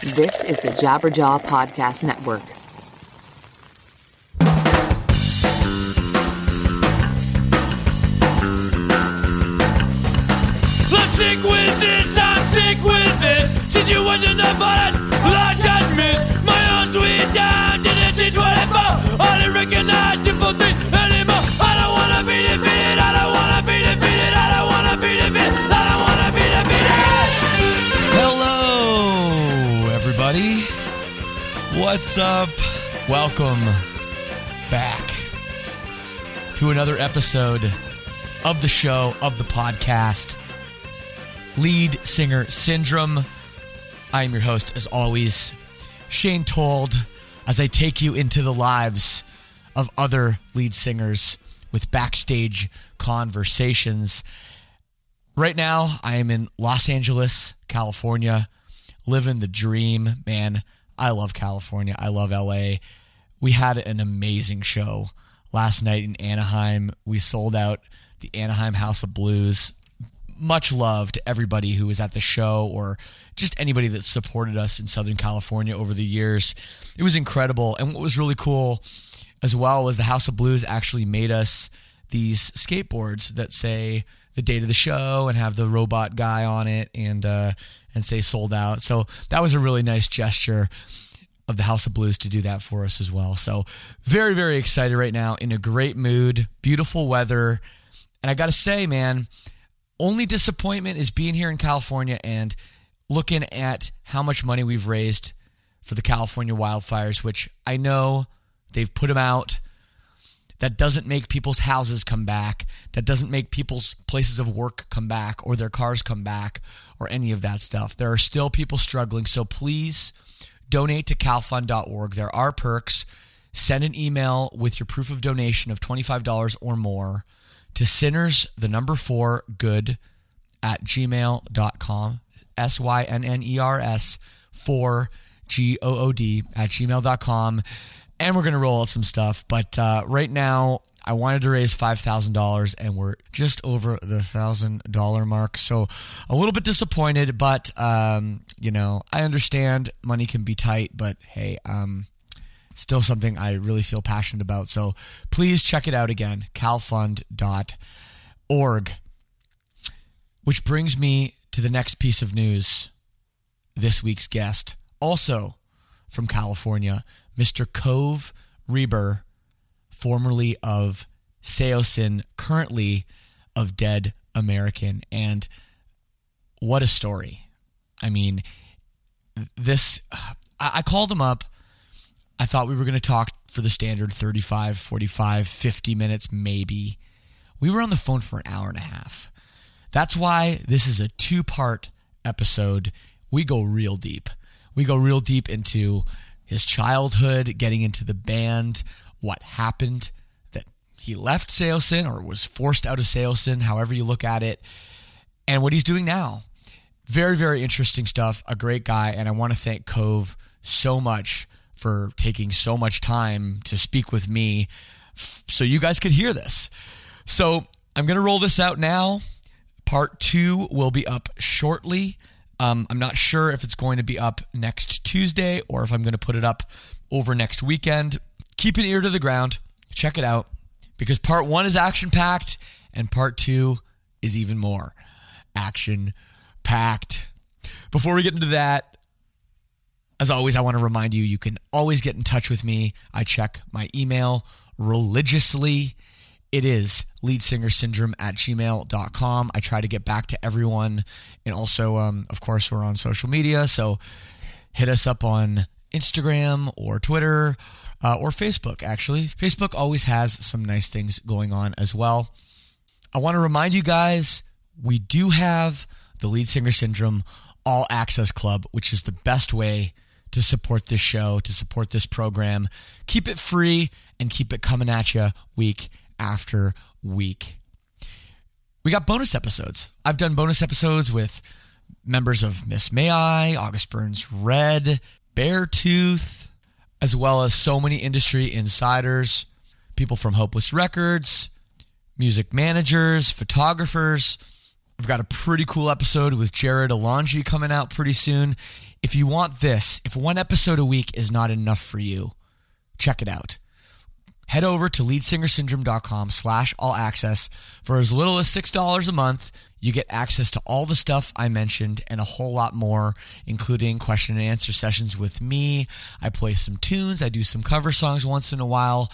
This is the Jabberjaw Podcast Network. I'm sick with this, I'm sick with this. Situation about it, large judgment. My own sweet time didn't teach what I found. I didn't recognize simple things anymore. I don't wanna be defeated, I don't wanna everybody. What's up? Welcome back to another episode of the show, of the podcast, Lead Singer Syndrome. I am your host, as always, Shane Told, as I take you into the lives of other lead singers with backstage conversations. Right now, I am in Los Angeles, California, living the dream. Man, I love California. I love LA. We had an amazing show last night in Anaheim. We sold out the Anaheim House of Blues. Much love to everybody who was at the show or just anybody that supported us in Southern California over the years. It was incredible. And what was really cool as well was the House of Blues actually made us these skateboards that say the date of the show and have the robot guy on it and uh, and say sold out. So that was a really nice gesture of the House of Blues to do that for us as well. So very very excited right now, in a great mood, beautiful weather, and I got to say, man, only disappointment is being here in California and looking at how much money we've raised for the California wildfires, which I know they've put them out. That doesn't make people's houses come back. That doesn't make people's places of work come back or their cars come back or any of that stuff. There are still people struggling. So please donate to calfund.org. There are perks. Send an email with your proof of donation of $25 or more to sinners, the number four, good at gmail.com. S Y N N E R S 4 G O O D at gmail.com. And we're going to roll out some stuff. But uh, right now, I wanted to raise $5,000 and we're just over the $1,000 mark. So a little bit disappointed, but, um, you know, I understand money can be tight, but hey, um, still something I really feel passionate about. So please check it out again, calfund.org. Which brings me to the next piece of news. This week's guest, also from California, Mr. Cove Reber, formerly of Saosin, currently of Dead American. And what a story. I mean, this, I, called him up. I thought we were going to talk for the standard 35, 45, 50 minutes, maybe. We were on the phone for an hour and a half. That's why this is a two part episode. We go real deep. We go real deep into his childhood, getting into the band, what happened that he left Saosin or was forced out of Saosin, however you look at it, and what he's doing now. Very, very interesting stuff. A great guy. And I want to thank Cove so much for taking so much time to speak with me f- so you guys could hear this. So I'm going to roll this out now. Part two will be up shortly. Um, I'm not sure if it's going to be up next Tuesday or if I'm going to put it up over next weekend. Keep an ear to the ground. Check it out because part one is action packed and part two is even more action packed. Before we get into that, as always, I want to remind you you can always get in touch with me. I check my email religiously. It is leadsingersyndrome at gmail.com. I try to get back to everyone. And also, um, of course, we're on social media. So hit us up on Instagram or Twitter uh, or Facebook, actually. Facebook always has some nice things going on as well. I want to remind you guys we do have the Lead Singer Syndrome All Access Club, which is the best way to support this show, to support this program. Keep it free and keep it coming at you week after week. We got bonus episodes. I've done bonus episodes with members of Miss May I, August Burns Red, Beartooth, as well as so many industry insiders, people from Hopeless Records, music managers, photographers, I've got a pretty cool episode with Jared Alonji coming out pretty soon. If you want this, if one episode a week is not enough for you, check it out. Head over to leadsingersyndrome.com slash all access. For as little as $6 a month, you get access to all the stuff I mentioned and a whole lot more, including question and answer sessions with me. I play some tunes, I do some cover songs once in a while,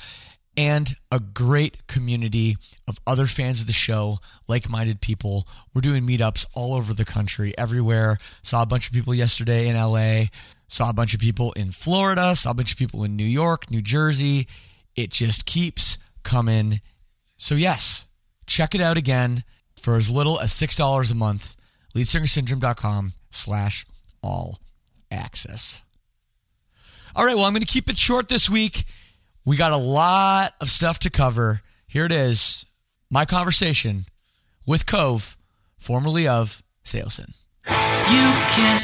and a great community of other fans of the show, like minded people. We're doing meetups all over the country, everywhere. Saw a bunch of people yesterday in LA, saw a bunch of people in Florida, saw a bunch of people in New York, New Jersey. It just keeps coming. So, yes, check it out again for as little as $6 a month. LeadsingerSyndrome.com slash all access. All right, well, I'm going to keep it short this week. We got a lot of stuff to cover. Here it is my conversation with Cove, formerly of Saosin. You can't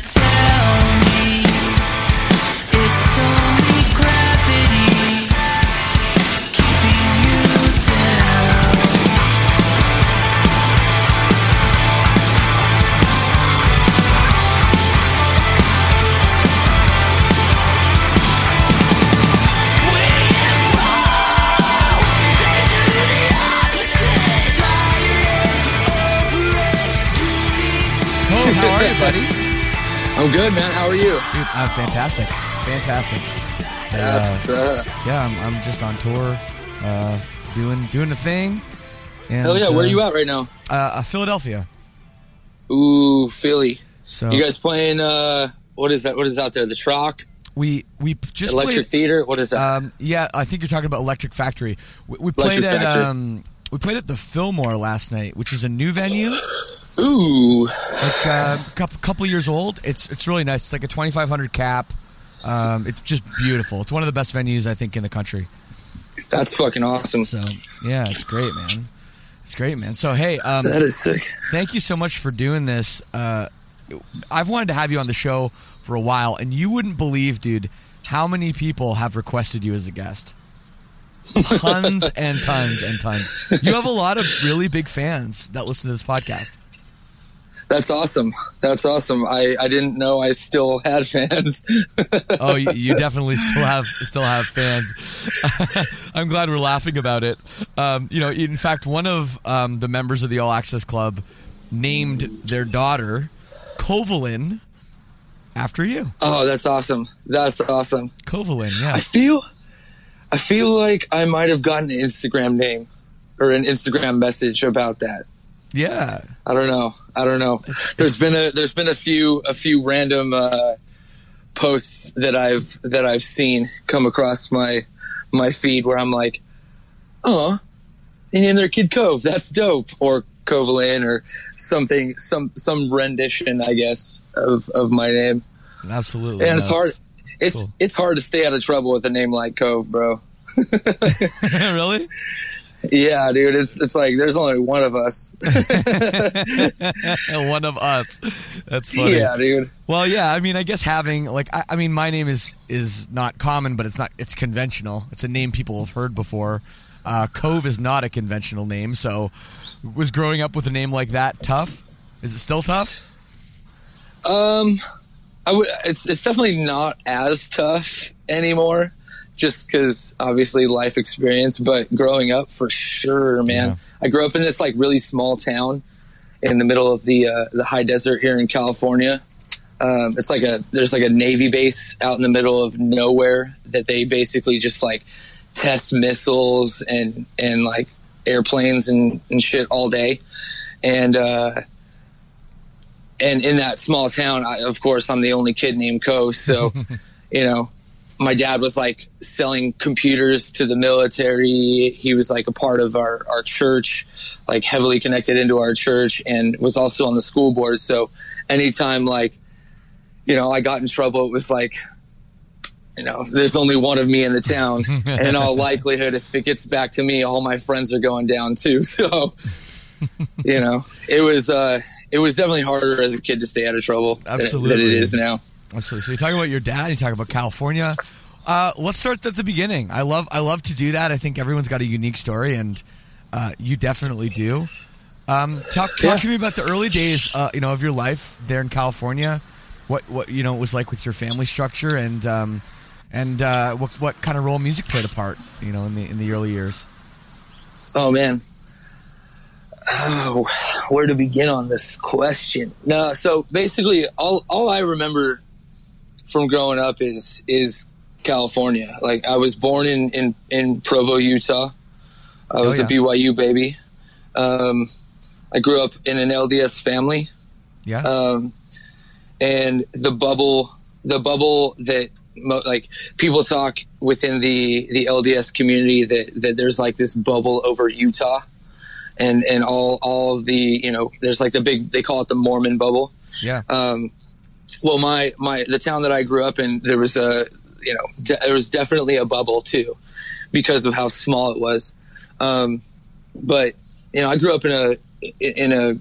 are you, buddy? I'm good, man. How are you? Dude, I'm fantastic. Fantastic. That's uh, yeah, I'm, I'm just on tour, uh, doing doing the thing. And, Hell yeah, where uh, are you at right now? Uh, uh, Philadelphia. Ooh, Philly. So You guys playing? uh What is that? What is out there? The Troc, we we just Electric played, Theater. What is that? Um, yeah, I think you're talking about Electric Factory. We, we played Electric at Factory. um, we played at the Fillmore last night, which is a new venue, Ooh, like a couple couple years old. It's it's really nice. It's like a 2,500 cap. Um, it's just beautiful. It's one of the best venues I think in the country. that's fucking awesome. So yeah, it's great, man. It's great, man. So hey, um, That is sick. thank you so much for doing this. Uh, I've wanted to have you on the show for a while, and you wouldn't believe, dude, how many people have requested you as a guest. Tons and tons and tons. You have a lot of really big fans that listen to this podcast. That's awesome. That's awesome. I I didn't know I still had fans. Oh, you, you definitely still have still have fans. I'm glad we're laughing about it. Um, you know, in fact, one of um, the members of the All Access Club named their daughter Kovalin after you. oh, that's awesome. That's awesome. Kovalin, Yeah. I feel, I feel like I might have gotten an Instagram name or an Instagram message about that. Yeah. I don't know. I don't know. There's been a there's been a few a few random uh, posts that I've that I've seen come across my my feed where I'm like, oh, named their kid Cove. That's dope. Or Covalin or something some some rendition, I guess, of of my name. Absolutely. And it's no, hard. It's cool. it's hard to stay out of trouble with a name like Cove, bro. really? Yeah, dude. It's it's like there's only one of us. One of us. That's funny. yeah, dude. Well, yeah. I mean, I guess having like, I, I mean, my name is is not common, but it's not. It's conventional. It's a name people have heard before. Uh, Cove is not a conventional name, so was growing up with a name like that tough? Is it still tough? Um, I would. It's it's definitely not as tough anymore, just because obviously life experience. But growing up, for sure, man. Yeah. I grew up in this like really small town in the middle of the uh, the high desert here in California. Um, it's like a there's like a navy base out in the middle of nowhere that they basically just like test missiles and and like airplanes and, and shit all day, and. uh and in that small town, I, of course, I'm the only kid named Co. So, you know, my dad was like selling computers to the military. He was like a part of our, our church, like heavily connected into our church, and was also on the school board. So, anytime like, you know, I got in trouble, it was like, you know, there's only one of me in the town, and in all likelihood, if it gets back to me, all my friends are going down too. So, you know, it was uh, it was definitely harder as a kid to stay out of trouble than- than Absolutely. it is now. Absolutely. So you're talking about your dad. You talk about California. Uh, let's start at the beginning. I love I love to do that. I think everyone's got a unique story, and uh, you definitely do. Um, talk talk Yeah. to me about the early days, uh, you know, of your life there in California. What what you know it was like with your family structure, and um, and uh, what what kind of role music played a part, you know, in the in the early years. Oh man. Oh, where to begin on this question? No, so basically, all all I remember from growing up is is California. Like I was born in in, in Provo, Utah. I was Oh, a. BYU baby. Um, I grew up in an LDS family, Yeah. um, and the bubble, the bubble that mo- like people talk within the the LDS community that that there's like this bubble over Utah, and and all all of the you know there's like the big they call it the Mormon bubble. yeah. Um, well, my my the town that I grew up in, there was a you know de- there was definitely a bubble too, because of how small it was. Um, but you know, I grew up in a in a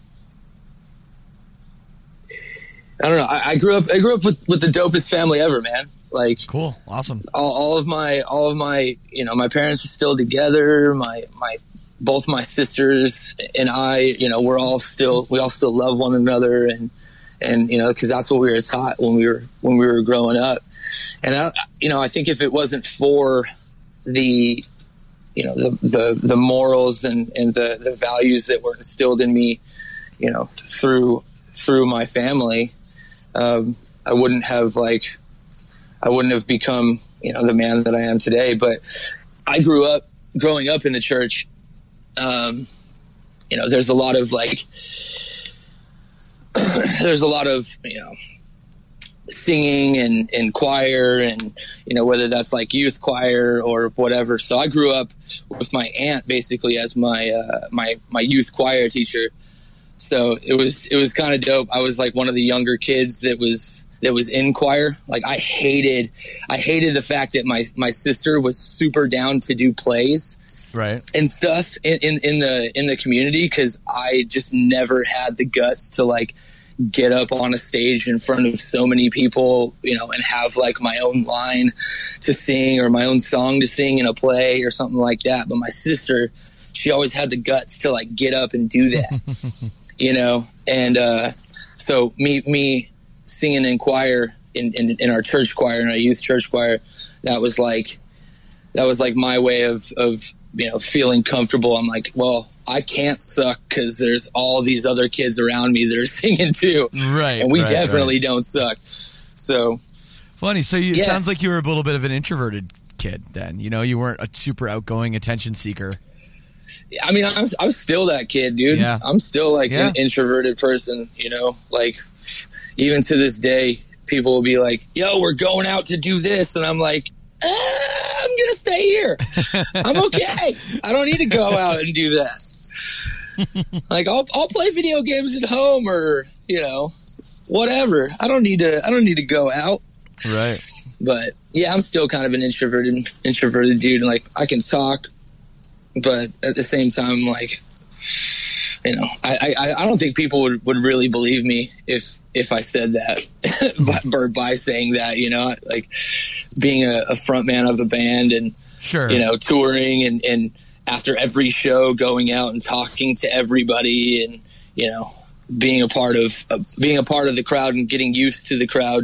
I don't know. I, I grew up. I grew up with, with the dopest family ever, man. Like Cool. Awesome. all, all of my all of my you know my parents are still together my my both my sisters and i you know we're all still we all still love one another and and you know because that's what we were taught when we were when we were growing up and I, you know i think if it wasn't for the you know the the, the morals and and the the values that were instilled in me you know through through my family um, i wouldn't have like I wouldn't have become, you know, the man that I am today. But I grew up growing up in the church. Um, you know, there's a lot of like, there's a lot of, you know, singing and, and choir and, you know, whether that's like youth choir or whatever. So I grew up with my aunt basically as my, uh, my, my youth choir teacher. So it was, it was kind of dope. I was like one of the younger kids that was, that was in choir. Like I hated, I hated the fact that my my sister was super down to do plays Right. and stuff in in, in the in the community because I just never had the guts to like get up on a stage in front of so many people, you know, and have like my own line to sing or my own song to sing in a play or something like that. But my sister, she always had the guts to like get up and do that, you know. And uh, so me me singing in choir in, in in our church choir in our youth church choir, that was like that was like my way of of you know feeling comfortable. I'm like, well, I can't suck because there's all these other kids around me that are singing too, Right. and we right, definitely right. don't suck. So Funny. So you, it sounds like you were a little bit of an introverted kid then. You know, you weren't a super outgoing attention seeker. I mean, I'm I'm still that kid, dude. Yeah. I'm still like Yeah. an introverted person, you know. Like even to this day, people will be like, "Yo, we're going out to do this," and I'm like, "Ah, "I'm gonna stay here. I'm okay. I don't need to go out and do that. like, I'll I'll play video games at home, or you know, whatever. I don't need to. I don't need to go out." Right. but yeah, I'm still kind of an introverted introverted dude. Like I can talk, but at the same time, like you know, I I, I don't think people would, would really believe me if if I said that, by, by saying that, you know, like being a, a front man of the band and Sure. you know touring and and after every show going out and talking to everybody and you know being a part of uh, being a part of the crowd and getting used to the crowd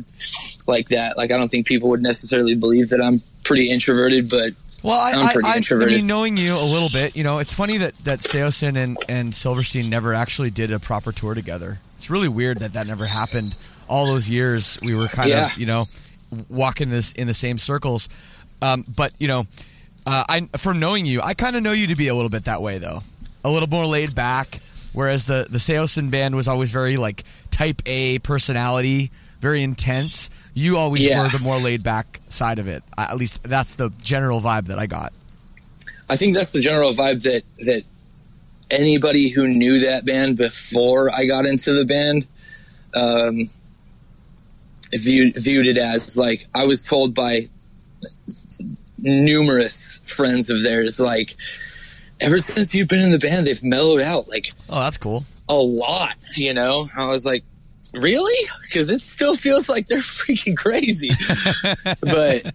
like that like i don't think people would necessarily believe that i'm pretty introverted but Well, I, I'm pretty I, I, I mean, knowing you a little bit, you know, it's funny that that Saosin and and Silverstein never actually did a proper tour together. It's really weird that that never happened. All those years we were kind Yeah. of, you know, walking this in the same circles. Um, but you know, uh, I from knowing you, I kind of know you to be a little bit that way though, a little more laid back. Whereas the the Saosin band was always very like type A personality, very intense. You always Yeah. were the more laid back side of it. At least that's the general vibe that I got. i think that's the general vibe that that anybody who knew that band before i got into the band um viewed viewed it as like i was told by numerous friends of theirs like ever since you've been in the band they've mellowed out like Oh, that's cool. a lot you know i was like really? Because it still feels like they're freaking crazy. But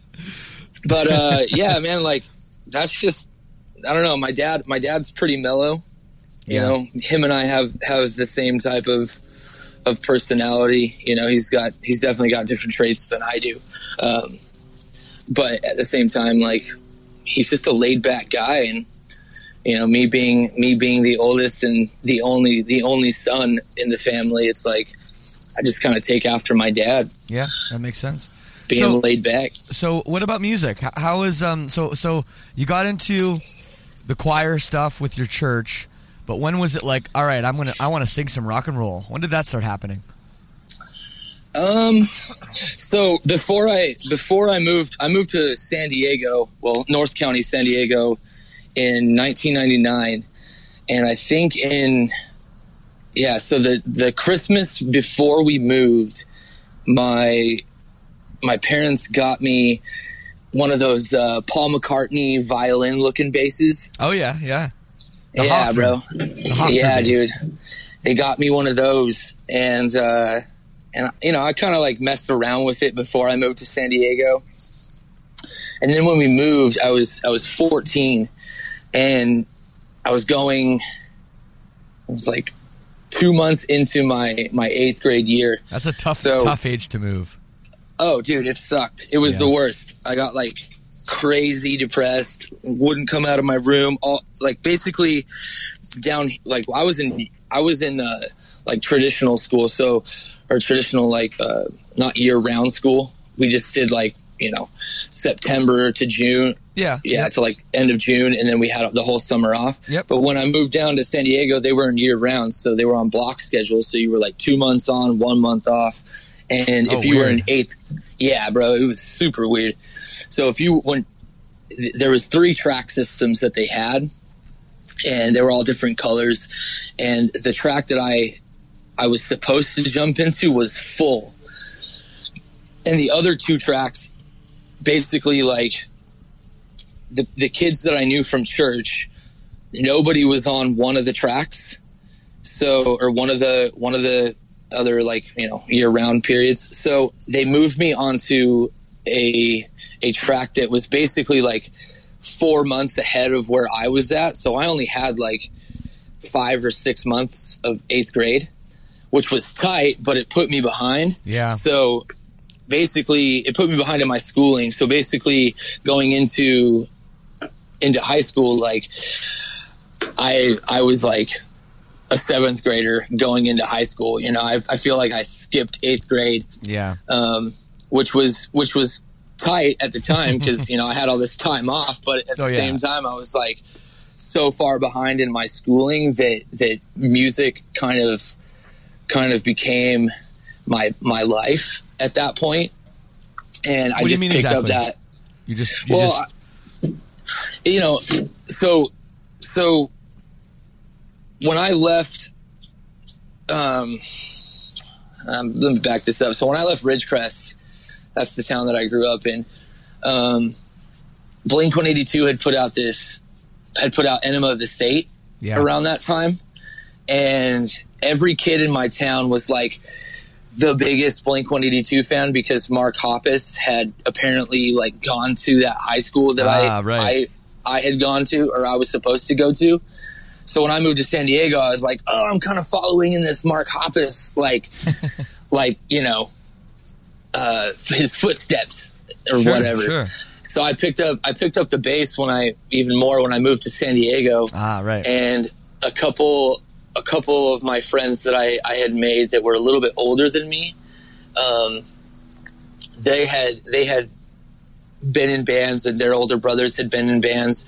but uh yeah man like that's just i don't know. My dad my dad's pretty mellow. You Yeah. know, him and I have have the same type of of personality. You know, he's got he's definitely got different traits than I do, um, but at the same time, like he's just a laid back guy, and you know, me being me being the oldest and the only the only son in the family, it's like I just kind of take after my dad, Yeah, that makes sense. being So- laid back. So, what about music? How is um? So, so you got into the choir stuff with your church, but when was it like? All right, I'm gonna I want to sing some rock and roll. When did that start happening? Um, so before I before I moved, I moved to San Diego, well, North County, San Diego, in 1999, and I think in yeah, so the the Christmas before we moved, my my parents got me one of those uh, Paul McCartney violin looking basses. Oh yeah, yeah. The yeah, bro. Yeah, bass. dude. They got me one of those, and uh, and you know I kind of like messed around with it before I moved to San Diego. And then when we moved, I was I was 14, and I was going. I was like two months into my my eighth grade year. That's a tough So- tough age to move. Oh, dude, it sucked. It was Yeah. the worst. I got like crazy depressed. Wouldn't come out of my room. All like basically down. Like I was in. I was in uh, like traditional school. So or traditional like uh, not year round school. We just did like you know September to June. Yeah, Yeah, Yep. to like end of June, and then we had the whole summer off. Yep. But when I moved down to San Diego, they weren't year round, so they were on block schedules. So you were like two months on, one month off, and Oh, if you were in eighth, yeah, bro, it was super weird. So if you went, there was three track systems that they had, and they were all different colors, and the track that I I was supposed to jump into was full, and the other two tracks, basically like the the kids that I knew from church, nobody was on one of the tracks. So or one of the one of the other like, you know, year round periods. So they moved me onto a a track that was basically like four months ahead of where I was at. So I only had like five or six months of eighth grade, which was tight, but it put me behind. Yeah. So basically, it put me behind in my schooling. So basically, going into into high school, like I I was like a seventh grader going into high school. You know, I, I feel like I skipped eighth grade, Yeah. um, which was which was tight at the time because you know I had all this time off. But at the Oh, yeah. same time, I was like so far behind in my schooling that that music kind of kind of became my my life at that point. And I What you just mean picked exactly? up that You just you well, just I- you know, so so when I left, um, um, let me back this up. So when I left Ridgecrest, that's the town that I grew up in. Um, Blink One Eighty Two had put out this, had put out Enema of the State yeah. around that time, and every kid in my town was like the biggest Blink 182 fan because Mark Hoppus had apparently like gone to that high school that Ah, I right. I I had gone to or I was supposed to go to. So when I moved to San Diego, I was like, oh, I'm kind of following in this Mark Hoppus like like you know uh, his footsteps or Sure, whatever. Sure. So I picked up I picked up the bass when I even more when I moved to San Diego Ah, right. and a couple a couple of my friends that I, I had made that were a little bit older than me um, they had they had been in bands and their older brothers had been in bands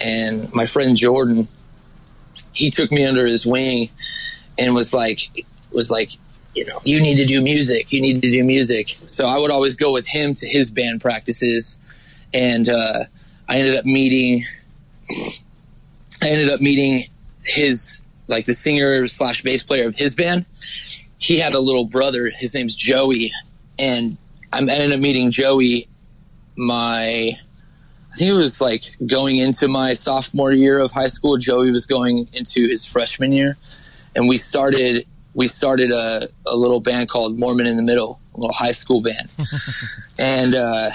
and my friend Jordan he took me under his wing and was like was like you know you need to do music. You need to do music. So I would always go with him to his band practices and uh, I ended up meeting I ended up meeting his like the singer slash bass player of his band. He had a little brother. His name's Joey, and I ended up meeting Joey. My, I think it was like going into my sophomore year of high school. Joey was going into his freshman year, and we started we started a, a little band called Mormon in the Middle, a little high school band, and uh,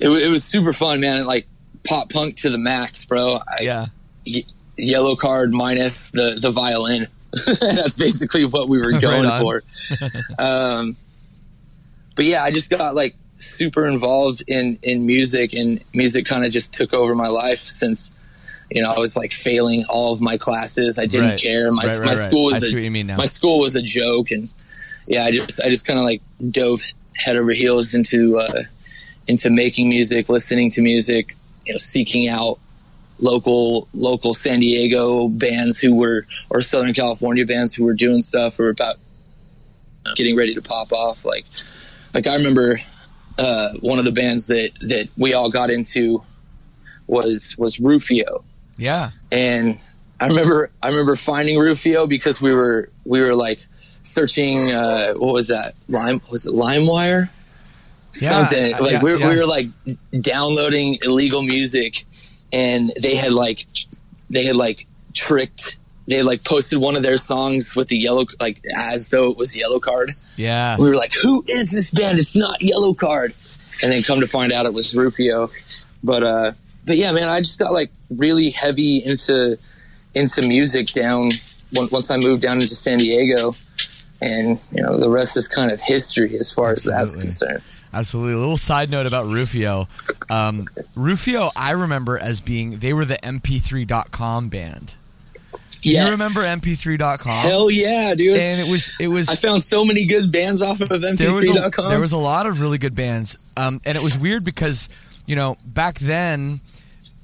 it, it was super fun, man. Like pop punk to the max, bro. I, yeah. Yellow card minus the the violin. That's basically what we were going on. for. um, but yeah, I just got like super involved in in music, and music kind of just took over my life since. You know, I was like failing all of my classes. I didn't Right. care. My, Right, right, my right. school was I a, see what you mean now. my school was a joke, and yeah, I just I just kind of like dove head over heels into uh, into making music, listening to music, you know, seeking out local local San Diego bands who were or Southern California bands who were doing stuff or about getting ready to pop off. Like like I remember uh, one of the bands that that we all got into was was Rufio Yeah. and I remember I remember finding Rufio because we were we were like searching uh, what was that lime was it LimeWire Yeah. something like yeah, we, were, yeah. we were like downloading illegal music and they had like they had like tricked they like posted one of their songs with the yellow like as though it was Yellowcard yeah. we were like, "Who is this band? It's not Yellowcard." And then come to find out, it was Rufio. But uh, but yeah, man, I just got like really heavy into into music down once I moved down into San Diego, and you know the rest is kind of history as far as that's concerned. Absolutely. A little side note about Rufio. Um, Rufio, I remember as being, they were the MP3.com band. Do Yes. you remember MP3.com? Hell yeah, dude! and it was, it was, I found so many good bands off of there was, a, MP3.com. there was a lot of really good bands. Um, and it was weird because, you know, back then,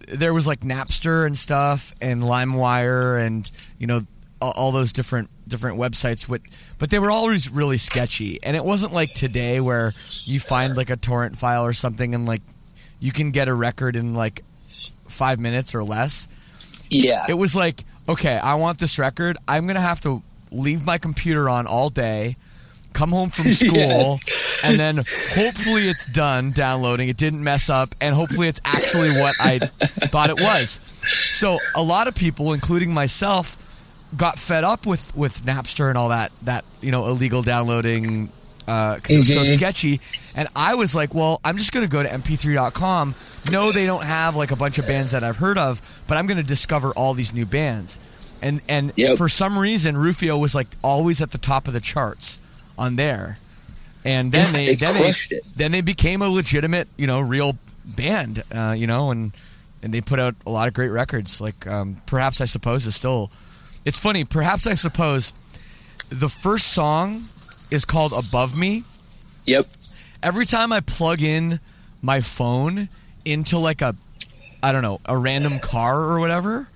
there was like Napster and stuff and LimeWire and, you know, all, all those different different websites with but they were always really sketchy. And it wasn't like today where you find like a torrent file or something and like you can get a record in like five minutes or less. Yeah, it was like okay i want this record. I'm gonna have to leave my computer on all day come home from school Yes. and then hopefully it's done downloading. It didn't mess up and hopefully it's actually what i thought it was. So a lot of people including myself got fed up with with napster and all that that you know illegal downloading uh 'cause it was so Mhm. sketchy and i was like well i'm just gonna go to mp3.com no they don't have like a bunch of bands that i've heard of but i'm gonna discover all these new bands and and Yep. for some reason rufio was like always at the top of the charts on there and then Yeah, they, they then they it. then they became a legitimate you know real band uh, you know and and they put out a lot of great records like um, perhaps i suppose is still it's funny perhaps i suppose the first song is called above me yep, every time I plug in my phone into like a I don't know, a random car or whatever,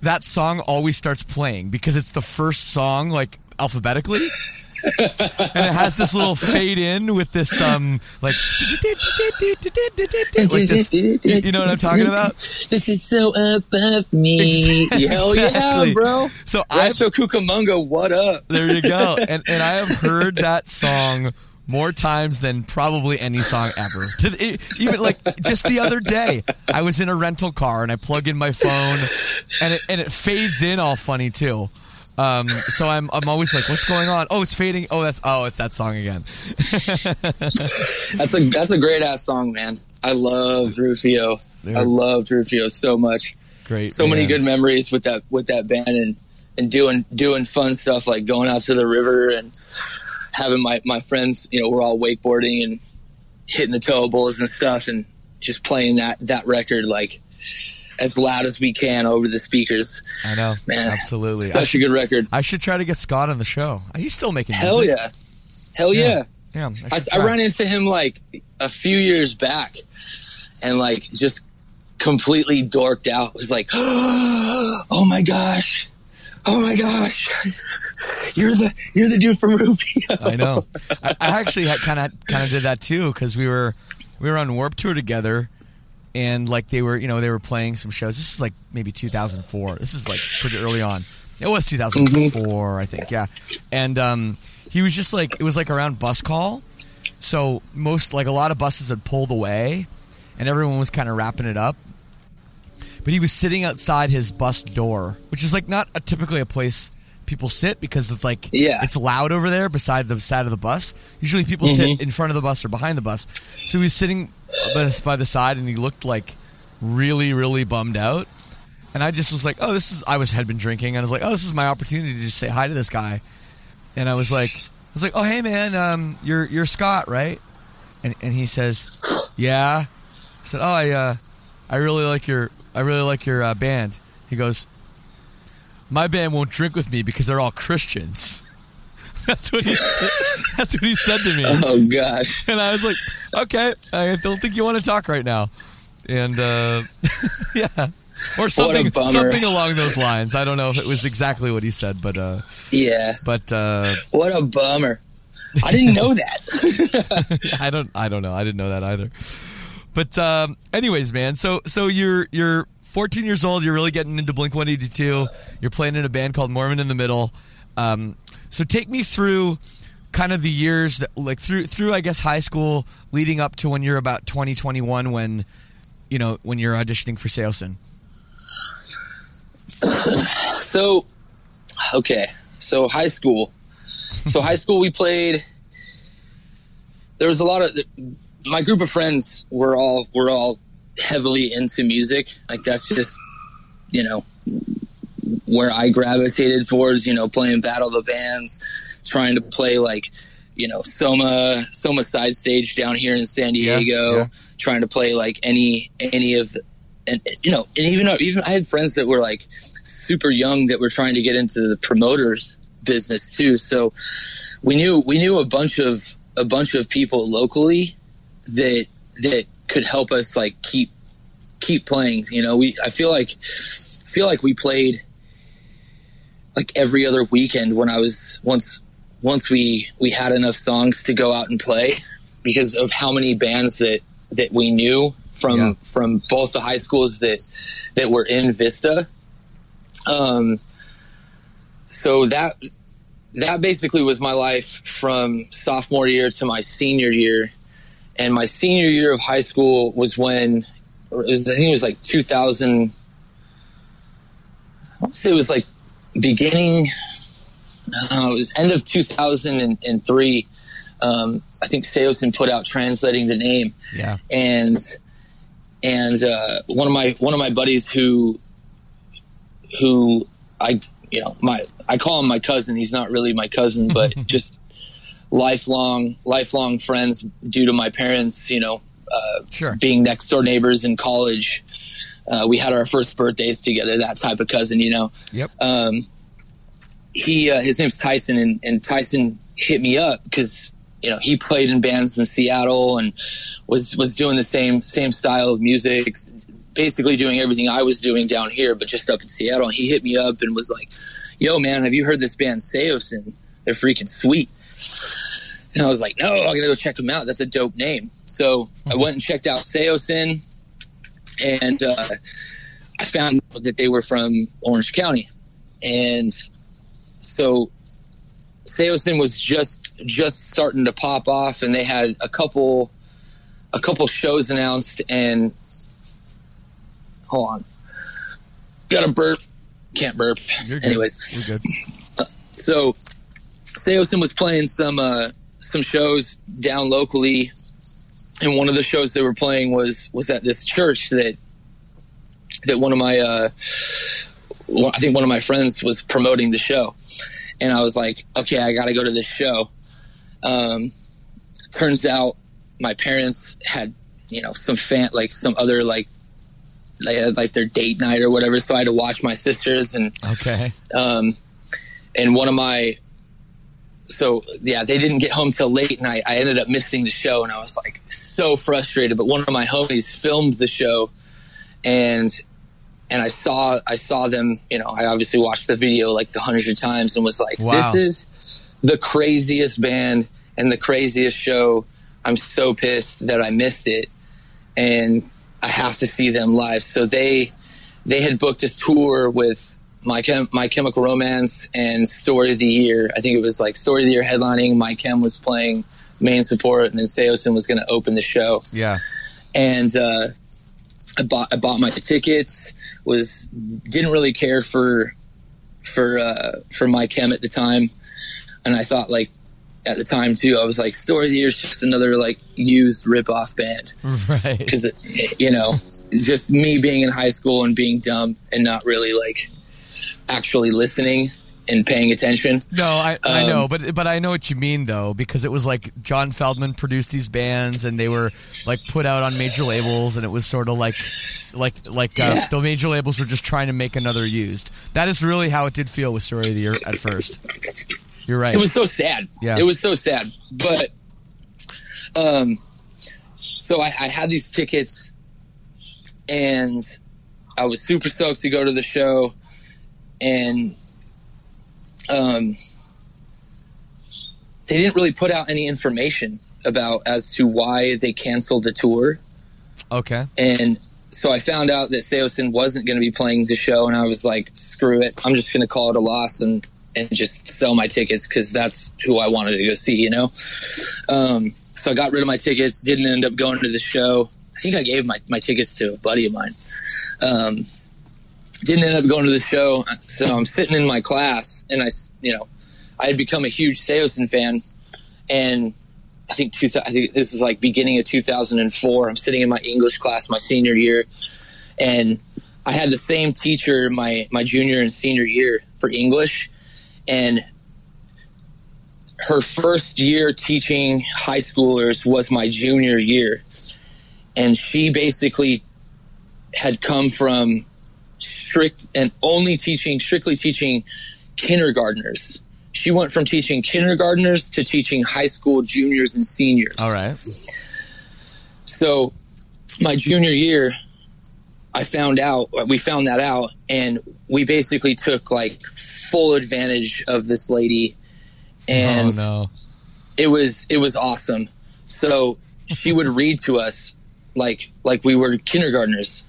that song always starts playing because it's the first song like alphabetically. and it has this little fade in with this um like like this you know what I'm talking about? This is so above me. Hell yeah, bro. So I Rancho Cucamonga, what up? There you go. And and I have heard that song more times than probably any song ever. To even like just the other day, I was in a rental car and I plug in my phone, and it and it fades in all funny too. Um, so I'm I'm always like, what's going on? Oh, it's fading. Oh, that's oh, it's that song again. That's a that's a great ass song, man. I loved Rufio. I loved Rufio so much. Great. So many good memories with that with that band and and doing doing fun stuff like going out to the river and having my my friends. You know, we're all wakeboarding and hitting the towables and stuff and just playing that that record like as loud as we can over the speakers. I know. Man. Absolutely. I Such a good record. I should try to get Scott on the show. He's still making Hell music. yeah. Hell Yeah. yeah. Yeah. I, I, I ran into him like a few years back and like just completely dorked out. Was like, oh my gosh, oh my gosh, you're the you're the dude from Rufio. I know. I, I actually kind of kind of did that too because we were we were on Warped Tour together, and like they were you know they were playing some shows. This is like maybe 2004. This is like pretty early on. It was 2004, I think. Yeah, and um, he was just like it was like around bus call, so most like a lot of buses had pulled away, and everyone was kind of wrapping it up. But he was sitting outside his bus door, which is like not a, typically a place people sit because it's like Yeah. it's loud over there beside the side of the bus. Usually people sit in front of the bus or behind the bus. So he was sitting by the- by the side and he looked like really really bummed out. and I just was like, oh, this is. I was had been drinking, and I was like, oh, this is my opportunity to just say hi to this guy, and I was like, I was like, oh, hey man, um, you're you're Scott, right? And and he says, yeah. I said, oh, I uh, I really like your I really like your uh, band. He goes, my band won't drink with me because they're all Christians. That's what he said. That's what he said to me. Oh gosh. And I was like, okay, I don't think you want to talk right now. And uh, yeah, or something something along those lines. I don't know if it was exactly what he said, but uh, Yeah. but uh, What a bummer. I didn't know that. I don't I don't know. I didn't know that either. But um, anyways, man. So so you're you're 14 years old. You're really getting into Blink 182. You're playing in a band called Mormon in the Middle. Um, so take me through kind of the years that like through through I guess high school leading up to when you're about 20 21 when you know when you're auditioning for Saosin. so, okay. So high school. So high school we played. There was a lot of my group of friends were all were all heavily into music. Like that's just you know where I gravitated towards. You know, playing battle of the bands, trying to play like you know Soma Soma side stage down here in San Yeah, Diego, yeah. trying to play like any any of the, and you know and even even I had friends that were like super young that were trying to get into the promoters business too. So we knew we knew a bunch of a bunch of people locally that that could help us like keep keep playing. You know, we I feel like I feel like we played like every other weekend when I was once once we we had enough songs to go out and play because of how many bands that that we knew from Yeah. from both the high schools that that were in Vista. Um, so that that basically was my life from sophomore year to my senior year. And my senior year of high school was when was, I think it was like 2000. I want to say it was like beginning. No, it was end of 2003. Um, I think Saosin put out translating the name Yeah. and and uh, one of my one of my buddies who who I you know my I call him my cousin. He's not really my cousin, but just lifelong lifelong friends due to my parents. You know, uh, Sure. being next door neighbors in college. Uh, we had our first birthdays together. That type of cousin, you know Yep. um, he uh, his name's Tyson, and, and Tyson hit me up because you know he played in bands in Seattle and was was doing the same same style of music, basically doing everything I was doing down here, but just up in Seattle. And he hit me up and was like, "Yo, man, have you heard this band Saosin? They're freaking sweet." And I was like, "No, I gotta go check them out. That's a dope name." So I went and checked out Saosin, and uh, I found that they were from Orange County, and so Saosin was just just starting to pop off, and they had a couple a couple shows announced. And hold on, got a burp, can't burp. Anyways, good. so Saosin was playing some uh, some shows down locally, and one of the shows they were playing was was at this church that that one of my uh, I think one of my friends was promoting the show, and I was like, okay, I got to go to this show. Um, turns out my parents had you know some fan like some other like they had like their date night or whatever, so I had to watch my sisters and Okay. um, and one of my so yeah they didn't get home till late night i ended up missing the show and i was like so frustrated. But one of my homies filmed the show and and i saw i saw them you know i obviously watched the video like a hundred times and was like Wow. this is the craziest band and the craziest show. I'm so pissed that i missed it and i have to see them live. So they they had booked this tour with my Chem, my chemical romance and story of the year i think it was like story of the year headlining my chem was playing main support and then saosin was going to open the show Yeah. and uh, I bought I bought my tickets. Was didn't really care for for uh, for my chem at the time, and I thought like at the time too. I was like, Story of the Year is just another like used rip off band Right. because you know, just me being in high school and being dumb and not really like actually listening and paying attention. No, I, I Um, know, but but I know what you mean though, because it was like John Feldmann produced these bands, and they were like put out on major labels, and it was sort of like like like uh, Yeah. the major labels were just trying to make another used. That is really how it did feel with Story of the Year at first. You're right. It was so sad. Yeah. It was so sad. But um so I, I had these tickets and I was super stoked to go to the show and um they didn't really put out any information about as to why they canceled the tour. okay. And so I found out that Saosin wasn't going to be playing the show, and I was like, "Screw it! I'm just going to call it a loss and and just sell my tickets because that's who I wanted to go see." You know. Um, so I got rid of my tickets. Didn't end up going to the show. I think I gave my, my tickets to a buddy of mine. Um, didn't end up going to the show. So I'm sitting in my class, and I, you know, I had become a huge Saosin fan, and I think two, I think this is like beginning of 2004. I'm sitting in my English class my senior year, and I had the same teacher my my junior and senior year for English, and her first year teaching high schoolers was my junior year, and she basically had come from strict and only teaching strictly teaching kindergartners. She went from teaching kindergartners to teaching high school juniors and seniors. All right. So my junior year, I found out, we found that out, and we basically took like full advantage of this lady. And oh no. it was it was awesome. So she would read to us like like we were kindergartners.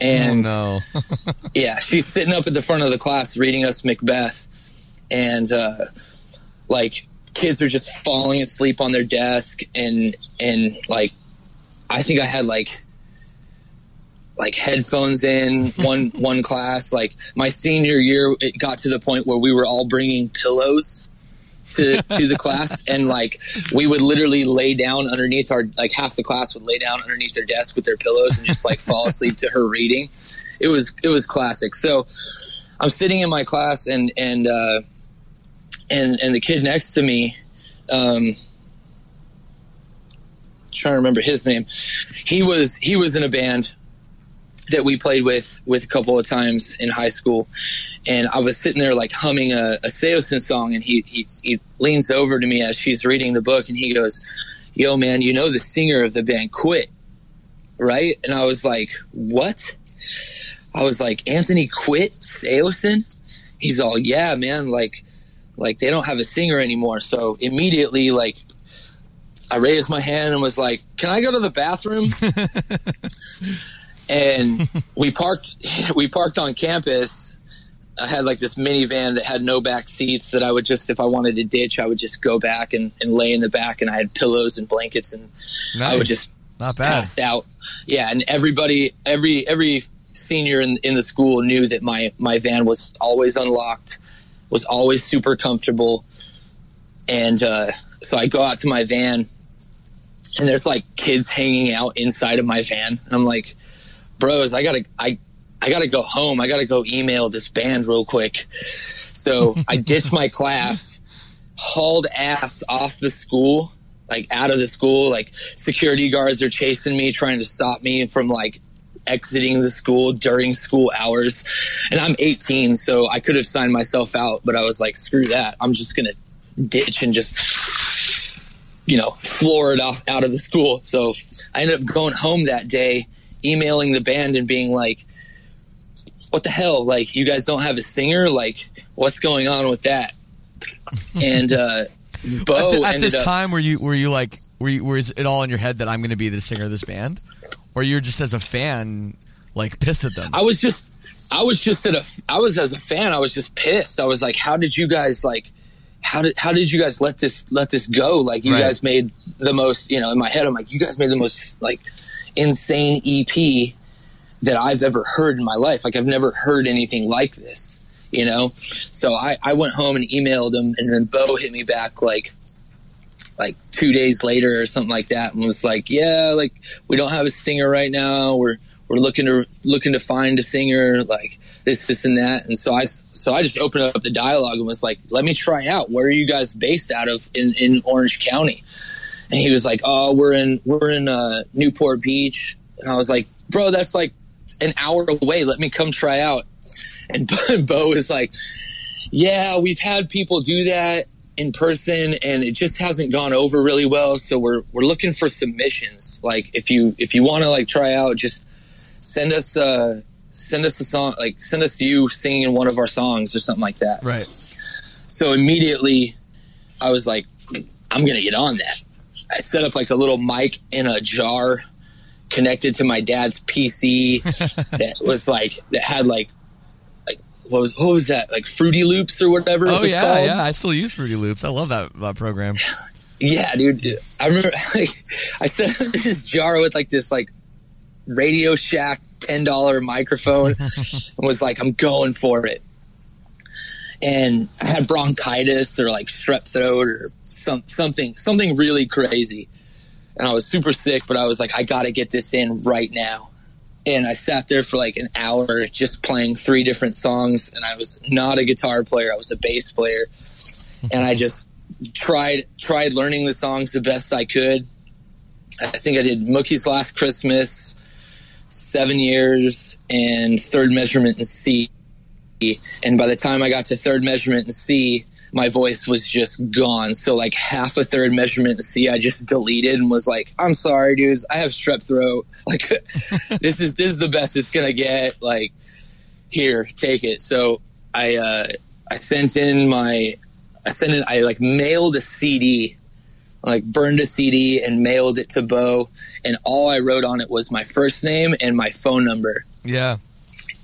And oh no. yeah, she's sitting up at the front of the class reading us Macbeth, and uh, like kids are just falling asleep on their desk, and and like I think I had like like headphones in one one class. Like my senior year, it got to the point where we were all bringing pillows to to the class, and like we would literally lay down underneath our like half the class would lay down underneath their desk with their pillows and just like fall asleep to her reading. It was it was classic. So I'm sitting in my class and and uh, and and the kid next to me, um, trying to remember his name. He was he was in a band that we played with with a couple of times in high school, and I was sitting there like humming a, a Saosin song, and he, he he leans over to me as she's reading the book, and he goes, "Yo, man, you know the singer of the band quit, right?" And I was like, "What?" I was like, "Anthony quit Saosin?" He's all, "Yeah, man, like." Like they don't have a singer anymore, so immediately, like I raised my hand and was like, "Can I go to the bathroom?" and we parked we parked on campus. I had like this minivan that had no back seats that i would just if i wanted to ditch i would just go back and, and lay in the back and i had pillows and blankets and i would just Not bad. passed out. Yeah and everybody every every senior in, in the school knew that my my van was always unlocked was always super comfortable. And uh, so i go out to my van and there's like kids hanging out inside of my van. And i'm like bros i gotta i i gotta go home. I gotta go email this band real quick. So i ditched my class hauled ass off the school like out of the school. Like security guards are chasing me trying to stop me from like exiting the school during school hours. And i'm 18 so i could have signed myself out but i was like screw that. I'm just gonna ditch and just you know floor it off out of the school. So i ended up going home that day emailing the band and being like what the hell like you guys don't have a singer like what's going on with that and uh bo at, at this up time, were you were you like were you was it all in your head that I'm going to be the singer of this band, or you're just as a fan like pissed at them? I was just, I was just at a, I was as a fan, I was just pissed. I was like, how did you guys like, how did, how did you guys let this, let this go? Like you Right. guys made the most, you know, in my head, I'm like, you guys made the most like insane EP that I've ever heard in my life. Like I've never heard anything like this, you know? So I, I went home and emailed him and then Bo hit me back like like two days later or something like that, and was like, "Yeah, like we don't have a singer right now. We're we're looking to looking to find a singer, like this, this, and that." And so I so I just opened up the dialogue and was like, "Let me try out. Where are you guys based out of in in Orange County?" And he was like, "Oh, we're in we're in uh, Newport Beach." And I was like, "Bro, that's like an hour away. Let me come try out." And Bo was like, "Yeah, we've had people do that." in person and it just hasn't gone over really well so we're we're looking for submissions like if you if you want to like try out just send us uh send us a song like send us you singing one of our songs or something like that Right. so immediately i was like i'm gonna get on that i set up like a little mic in a jar connected to my dad's pc that was like that had like like what was what was that like fruity loops or whatever it Oh was yeah, called? yeah. I still use Fruity Loops. I love that, that program. Yeah, dude. I remember like, I set up this jar with like this like Radio Shack ten dollar microphone and was like, I'm going for it. And I had bronchitis or like strep throat or some something something really crazy. And I was super sick, but I was like, I gotta get this in right now. And I sat there for like an hour just playing three different songs and I was not a guitar player, I was a bass player. And I just tried tried learning the songs the best I could. I think I did Mookie's Last Christmas, Seven Years, and Third Measurement in C. And by the time I got to Third Measurement in C, my voice was just gone. So like half a third measurement in C, I just deleted and was like, "I'm sorry, dudes, I have strep throat. Like this is this is the best it's gonna get. Like here, take it." So I uh, I sent in my I sent it. I like mailed a CD, like burned a CD and mailed it to Bo, and all I wrote on it was my first name and my phone number. Yeah.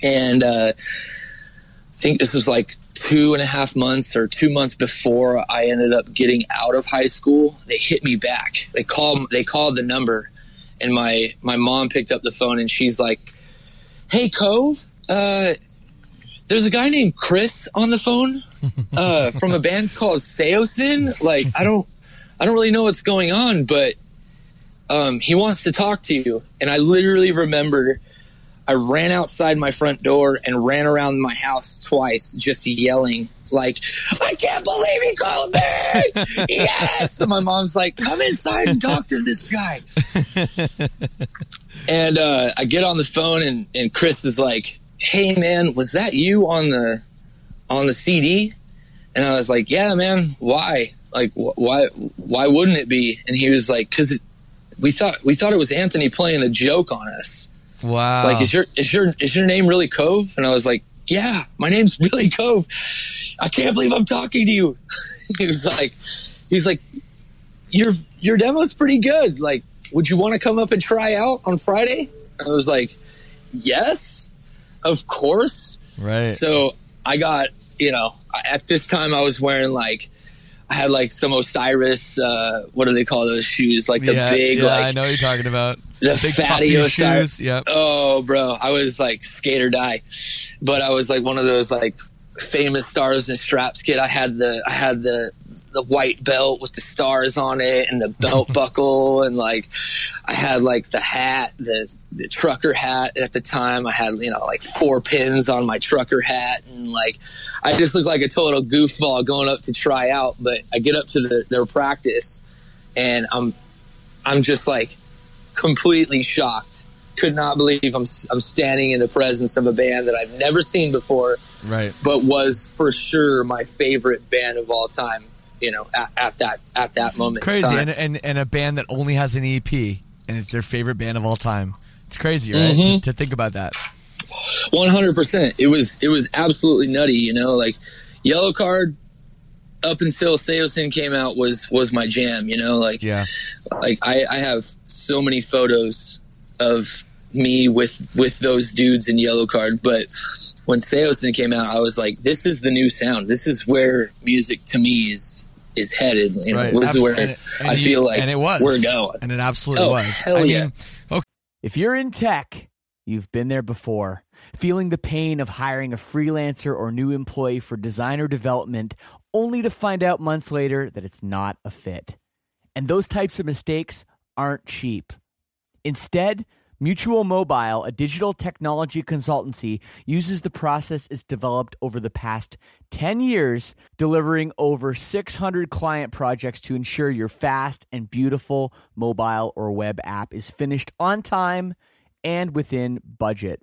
And uh, I think this was like two and a half months or two months before I ended up getting out of high school. They hit me back. They called. They called the number, and my my mom picked up the phone and she's like, "Hey, Cove." Uh, there's a guy named Chris on the phone uh, from a band called Saosin. Like, I don't, I don't really know what's going on, but um, he wants to talk to you. And I literally remember I ran outside my front door and ran around my house twice, just yelling, like, I can't believe he called me. yes. And my mom's like, come inside and talk to this guy. and uh, I get on the phone and, and Chris is like, hey man, was that you on the on the CD? And I was like, yeah, man. Why? Like, wh- why? Why wouldn't it be? And he was like, because we thought we thought it was Anthony playing a joke on us. Wow. Like, is your is your is your name really Cove? And I was like, yeah, my name's really Cove. I can't believe I'm talking to you. he was like, he's like, your your demo's pretty good. Like, would you want to come up and try out on Friday? I was like, yes, of course. right. So I got, you know, at this time I was wearing like, I had like some Osiris, uh, what do they call those shoes? Like the yeah, big, yeah, I know what you're talking about. The Big fatty shoes. Yep. Oh, bro, I was like skate or die, but I was like one of those like famous stars and straps kid. I had the I had the the white belt with the stars on it and the belt buckle and like I had like the hat, the the trucker hat at the time. I had you know like four pins on my trucker hat and like I just looked like a total goofball going up to try out. But I get up to the, their practice and I'm I'm just like completely shocked. Could not believe I'm I'm standing in the presence of a band that I've never seen before, Right. but was for sure my favorite band of all time. You know, at, at that at that moment. Crazy. And, and and a band that only has an EP and it's their favorite band of all time. It's crazy, right? Mm-hmm. To, to think about that. One hundred percent. It was it was absolutely nutty. You know, like Yellowcard up until Saosin came out was was my jam. You know, like Yeah. like I, I have so many photos of me with with those dudes in Yellowcard. But when Saosin came out, I was like, this is the new sound. This is where music to me is is headed. You know, Right. this is where and it- and I you- feel like and it was. we're going. And it absolutely Oh, was. hell I yeah. mean, okay. If you're in tech, you've been there before. Feeling the pain of hiring a freelancer or new employee for designer development only to find out months later that it's not a fit. And those types of mistakes aren't cheap. Instead, Mutual Mobile, a digital technology consultancy, uses the process it's developed over the past 10 years, delivering over 600 client projects to ensure your fast and beautiful mobile or web app is finished on time and within budget.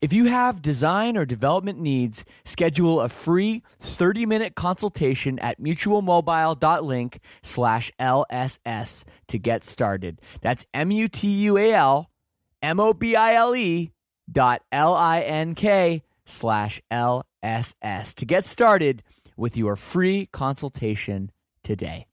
If you have design or development needs, schedule a free 30-minute consultation at mutualmobile.link slash LSS to get started. That's M-U-T-U-A-L M-O-B-I-L-E dot L-I-N-K slash LSS to get started with your free consultation today.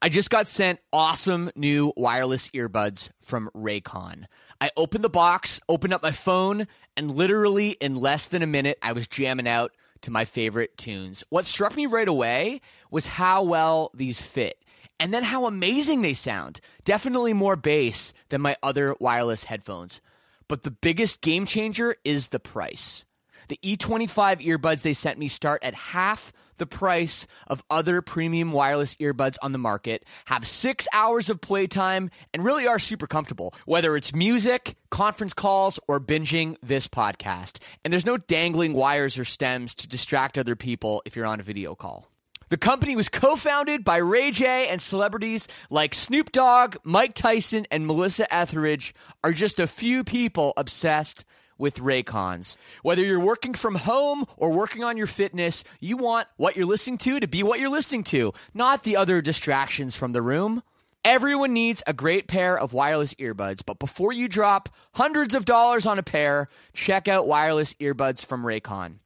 I just got sent awesome new wireless earbuds from Raycon. I opened the box, opened up my phone, and literally in less than a minute, I was jamming out to my favorite tunes. What struck me right away was how well these fit. And then how amazing they sound. Definitely more bass than my other wireless headphones. But the biggest game changer is the price. The E25 earbuds they sent me start at half the price of other premium wireless earbuds on the market, have six hours of playtime, and really are super comfortable, whether it's music, conference calls, or binging this podcast. And there's no dangling wires or stems to distract other people if you're on a video call. The company was co founded by Ray J, and celebrities like Snoop Dogg, Mike Tyson, and Melissa Etheridge are just a few people obsessed with Raycons. Whether you're working from home or working on your fitness, you want what you're listening to to be what you're listening to, not the other distractions from the room. Everyone needs a great pair of wireless earbuds, but before you drop hundreds of dollars on a pair, check out wireless earbuds from Raycon.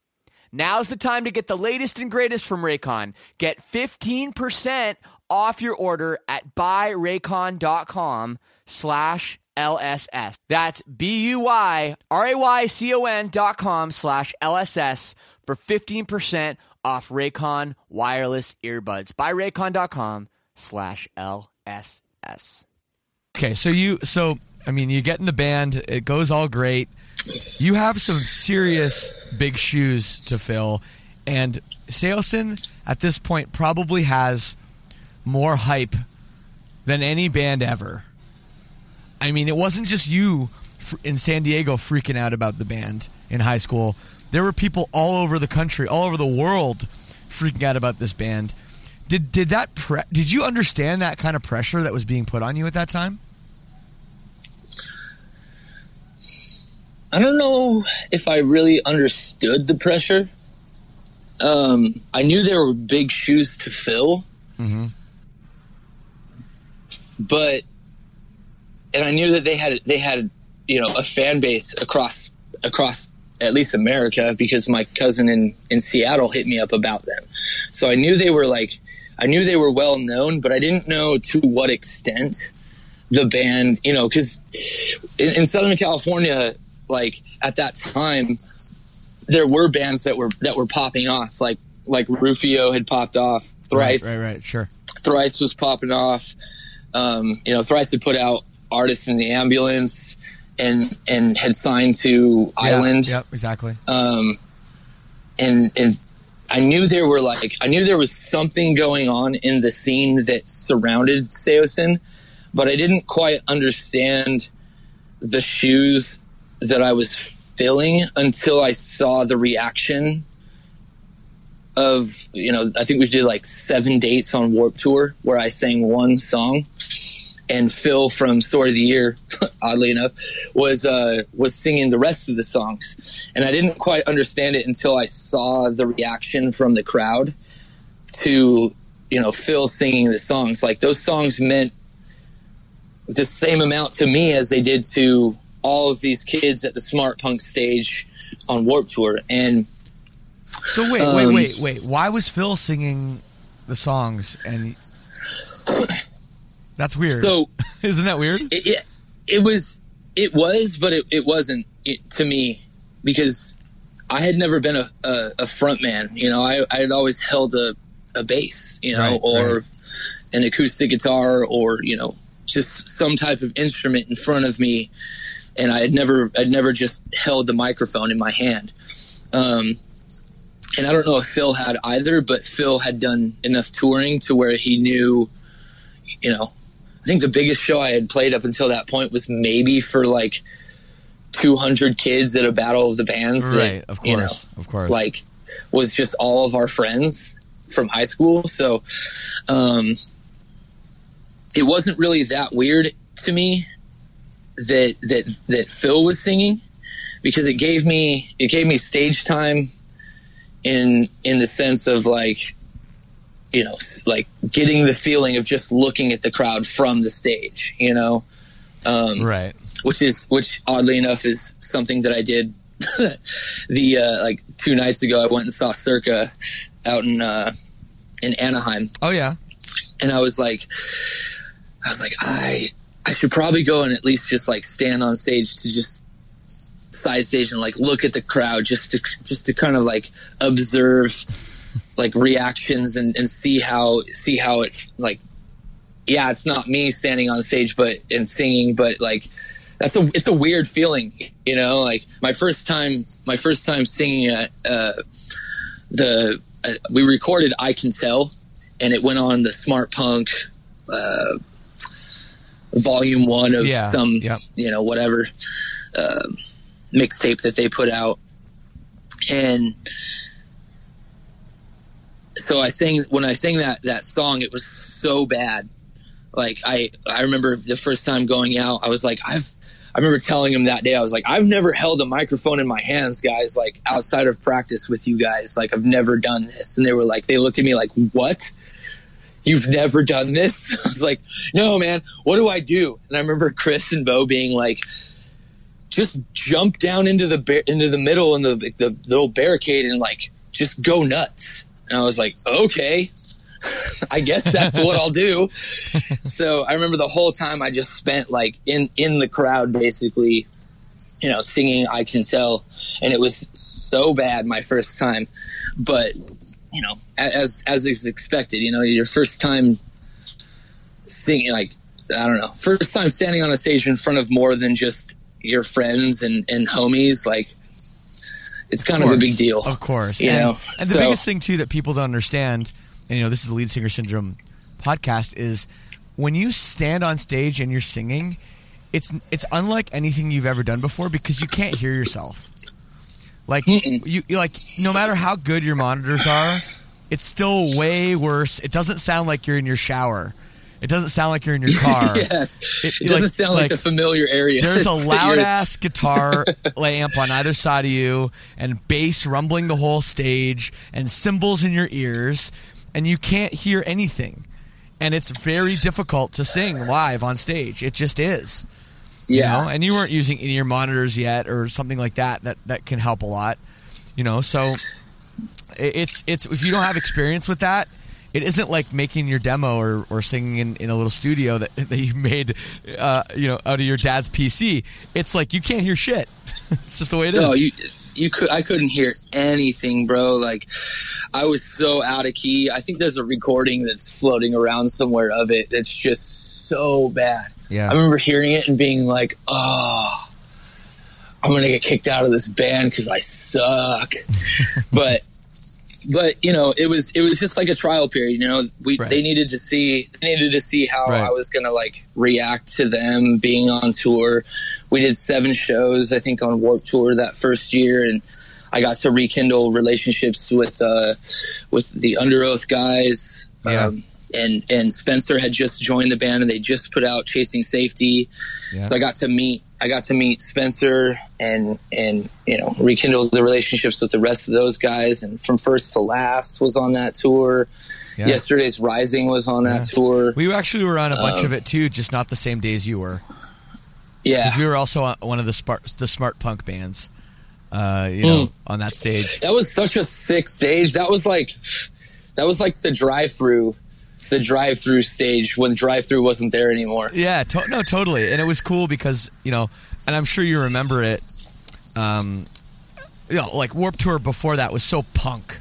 Now's the time to get the latest and greatest from Raycon. Get 15% off your order at buyraycon.com slash LSS. That's B-U-Y-R-A-Y-C-O-N dot com slash LSS for 15% off Raycon wireless earbuds. Buyraycon.com slash LSS. Okay, so you so I mean you get in the band, it goes all great. You have some serious big shoes to fill, and Saosin at this point probably has more hype than any band ever. I mean, it wasn't just you in San Diego freaking out about the band in high school. There were people all over the country, all over the world, freaking out about this band. Did did that pre- did you understand that kind of pressure that was being put on you at that time? I don't know if I really understood the pressure. Um, I knew there were big shoes to fill, but and I knew that they had they had you know a fan base across across at least America because my cousin in in Seattle hit me up about them. So I knew they were like I knew they were well known, but I didn't know to what extent the band, you know, because in, in Southern California, like at that time, there were bands that were that were popping off, like like Rufio had popped off, Thrice, Right, right, right, sure. Thrice was popping off. Um, you know, Thrice had put out "Artist in the Ambulance" and and had signed to Island. Yep, exactly. Um, and and I knew there were like I knew there was something going on in the scene that surrounded Saosin, but I didn't quite understand the shoes that I was filling until I saw the reaction of you know I think we did like seven dates on Warped Tour where I sang one song and Phil from Story of the Year, oddly enough, was uh, was singing the rest of the songs, and I didn't quite understand it until I saw the reaction from the crowd to you know Phil singing the songs. Like those songs meant the same amount to me as they did to all of these kids at the Smart Punk stage on Warped Tour, and So wait, Um, wait, wait, wait. Why was Phil singing the songs and That's weird. So isn't that weird? it, it, it was it was but it, it wasn't it, to me because i had never been a, a, a front man you know i, I had always held a, a bass you know Right, or right. an acoustic guitar or you know just some type of instrument in front of me and i had never i'd never just held the microphone in my hand um, and i don't know if phil had either but phil had done enough touring to where he knew you know I think the biggest show I had played up until that point was maybe for like 200 kids at a battle of the bands. that, Right, of you know, course, of course. Like, was just all of our friends from high school. So, um, it wasn't really that weird to me that that that Phil was singing because it gave me it gave me stage time in in the sense of like you know like getting the feeling of just looking at the crowd from the stage you know um, right. which is which oddly enough is something that I did the uh, like two nights ago. I went and saw Circa out in uh, in Anaheim, Oh yeah. and I was like, I was like, I I should probably go and at least just like stand on stage to just side stage and like look at the crowd just to just to kind of like observe like reactions and, and see how see how it like yeah it's not me standing on stage but and singing but like that's a it's a weird feeling you know like my first time my first time singing at uh the uh, we recorded i can tell and it went on the smart punk uh volume one of Yeah, some yep. you know whatever uh, mixtape that they put out and so I sang when I sang that that song, it was so bad. Like I I remember the first time going out, I was like I've I remember telling him that day I was like I've never held a microphone in my hands, guys. Like outside of practice with you guys, like I've never done this. And they were like they looked at me like what. You've never done this? I was like, no, man. What do I do? And I remember Chris and Bo being like, just jump down into the into the middle in the the little barricade and like just go nuts. And I was like, okay, I guess that's what I'll do. So I remember the whole time I just spent like in in the crowd, basically, you know, singing "I Can Tell," and it was so bad my first time, but you know, as as is expected, you know, your first time singing like I don't know, first time standing on a stage in front of more than just your friends and and homies, like it's kind of, a big deal. Of course. You and, know, and the so- biggest thing too that people don't understand, and you know, this is the lead singer syndrome podcast, is when you stand on stage and you're singing, it's it's unlike anything you've ever done before because you can't hear yourself. Like you like no matter how good your monitors are, it's still way worse. It doesn't sound like you're in your shower. It doesn't sound like you're in your car. yes, It- it, doesn't like- sound like, like, the familiar area. There's a loud ass guitar amp on either side of you, and bass rumbling the whole stage, and cymbals in your ears, and you can't hear anything. And it's very difficult to sing live on stage. It just is. you Yeah, know? And you weren't using any of your monitors yet, or something like that. That that can help a lot. You know, so it's it's if you don't have experience with that. It isn't like making your demo or, or singing in, in a little studio that, that you made, uh, you know, out of your dad's PC. It's like you can't hear shit. it's just the way it is. No, you you could I couldn't hear anything, bro. Like I was so out of key. I think there's a recording that's floating around somewhere of it that's just so bad. Yeah. I remember hearing it and being like, "Oh, I'm gonna get kicked out of this band because I suck." but but you know, it was it was just like a trial period. You know, we Right. they needed to see they needed to see how Right. I was gonna like react to them being on tour. We did seven shows, I think, on Warped Tour that first year, and I got to rekindle relationships with uh, with the Underoath guys. Yeah. Um, and and Spencer had just joined the band, and they just put out Chasing Safety. Yeah. So I got to meet I got to meet Spencer and and you know rekindle the relationships with the rest of those guys. And from first to last was on that tour. Yeah. Yesterday's Rising was on that tour. We actually were on a bunch Um, of it too, just not the same days you were. yeah, Because we were also on one of the smart the smart punk bands. Uh, you know, Mm. on that stage. that was such a sick stage. That was like that was like the drive through the drive-through stage when drive-through wasn't there anymore. Yeah, to- no, totally. And it was cool because you know, and I'm sure you remember it. Um, you know, like Warped Tour before that was so punk.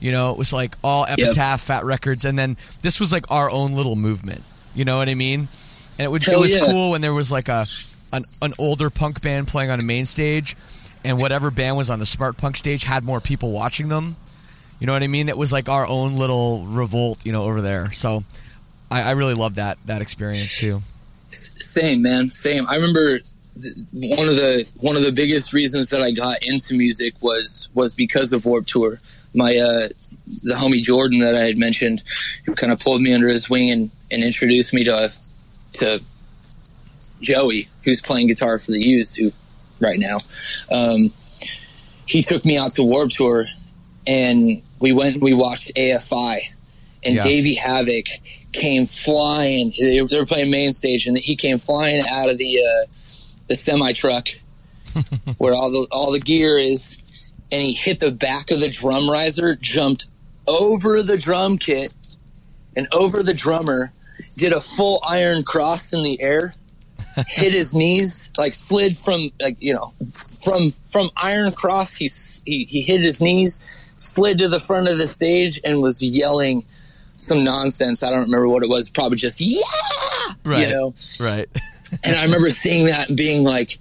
You know, it was like all Epitaph, Fat Records, and then this was like our own little movement. You know what I mean? And it would it was yeah. cool when there was like a an, an older punk band playing on a main stage, and whatever band was on the smart punk stage had more people watching them. You know what I mean? It was like our own little revolt, you know, over there. So I, I really loved that that experience too. Same man, same. I remember one of the one of the biggest reasons that I got into music was was because of Warped Tour. My uh, the homie Jordan that I had mentioned, who kind of pulled me under his wing and, and introduced me to to Joey, who's playing guitar for the Used who right now. Um, he took me out to Warped Tour, and we went and we watched AFI, and Yeah. Davey Havok came flying. They were playing main stage, and he came flying out of the uh, the semi truck where all the all the gear is, and he hit the back of the drum riser, jumped over the drum kit, and over the drummer, did a full iron cross in the air, hit his knees, like slid from like you know from from iron cross. He he he hit his knees, slid to the front of the stage, and was yelling some nonsense. I don't remember what it was. Probably just yeah, Right. you know. Right. And I remember seeing that and being like,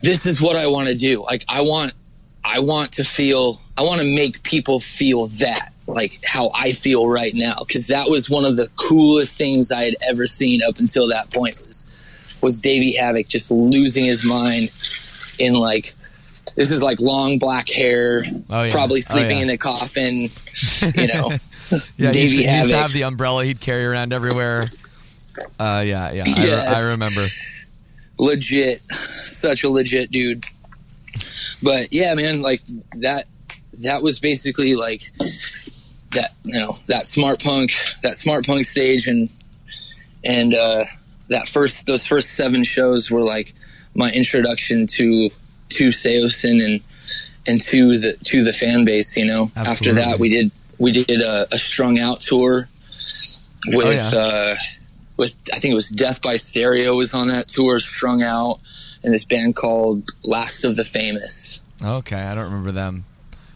"This is what I want to do. Like, I want, I want to feel, I want to make people feel that, like how I feel right now, because that was one of the coolest things I had ever seen up until that point was was Davey Havok just losing his mind in like." This is like long black hair, Oh, yeah. probably Oh, sleeping yeah. in a coffin, you know. Yeah, he used, to, he used to have the umbrella he'd carry around everywhere. Uh, yeah, yeah, I, re- I remember. legit such a legit dude but yeah man like that that was basically like that you know that smart punk that smart punk stage and and uh that first those first seven shows were like my introduction to to Saosin and and to the to the fan base you know after that we did we did a, a strung out tour with Oh, yeah. uh with I think it was Death by Stereo was on that tour, strung out, and this band called Last of the Famous. Okay, I don't remember them,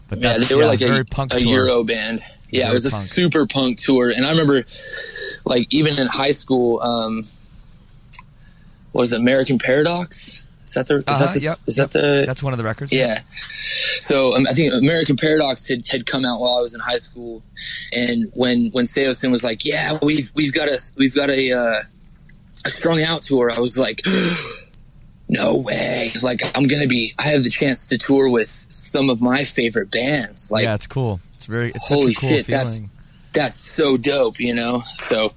but Yeah, they were yeah, like very a, punk a tour. Euro band. Yeah, Very it was a punk. super punk tour, and I remember, like even in high school, um, what was it, American Paradox? Is that the? Is Uh-huh, that the? yep, is that the? That's one of the records. Yeah. So um, I think American Paradox had, had come out while I was in high school, and when when Saosin was like, "Yeah, we've we've got a we've got a uh, a strung out tour," I was like, "No way!" Like I'm gonna be. I have the chance to tour with some of my favorite bands. Like yeah, it's cool. It's very. It's Holy such a cool shit, that's- that's so dope, you know. So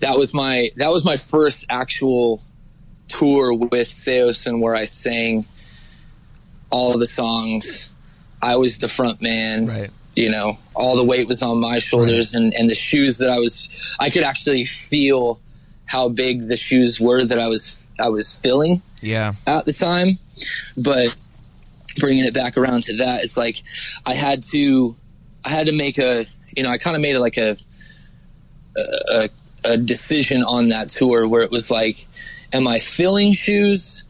that was my that was my first actual tour with Saosin where I sang all of the songs. I was the front man. Right. You know, all the weight was on my shoulders and, and the shoes that I was I could actually feel how big the shoes were that I was I was filling Yeah. at the time. But bringing it back around to that, it's like I had to, I had to make a, you know, I kind of made it like a, a, a decision on that tour where it was like, am I filling shoes,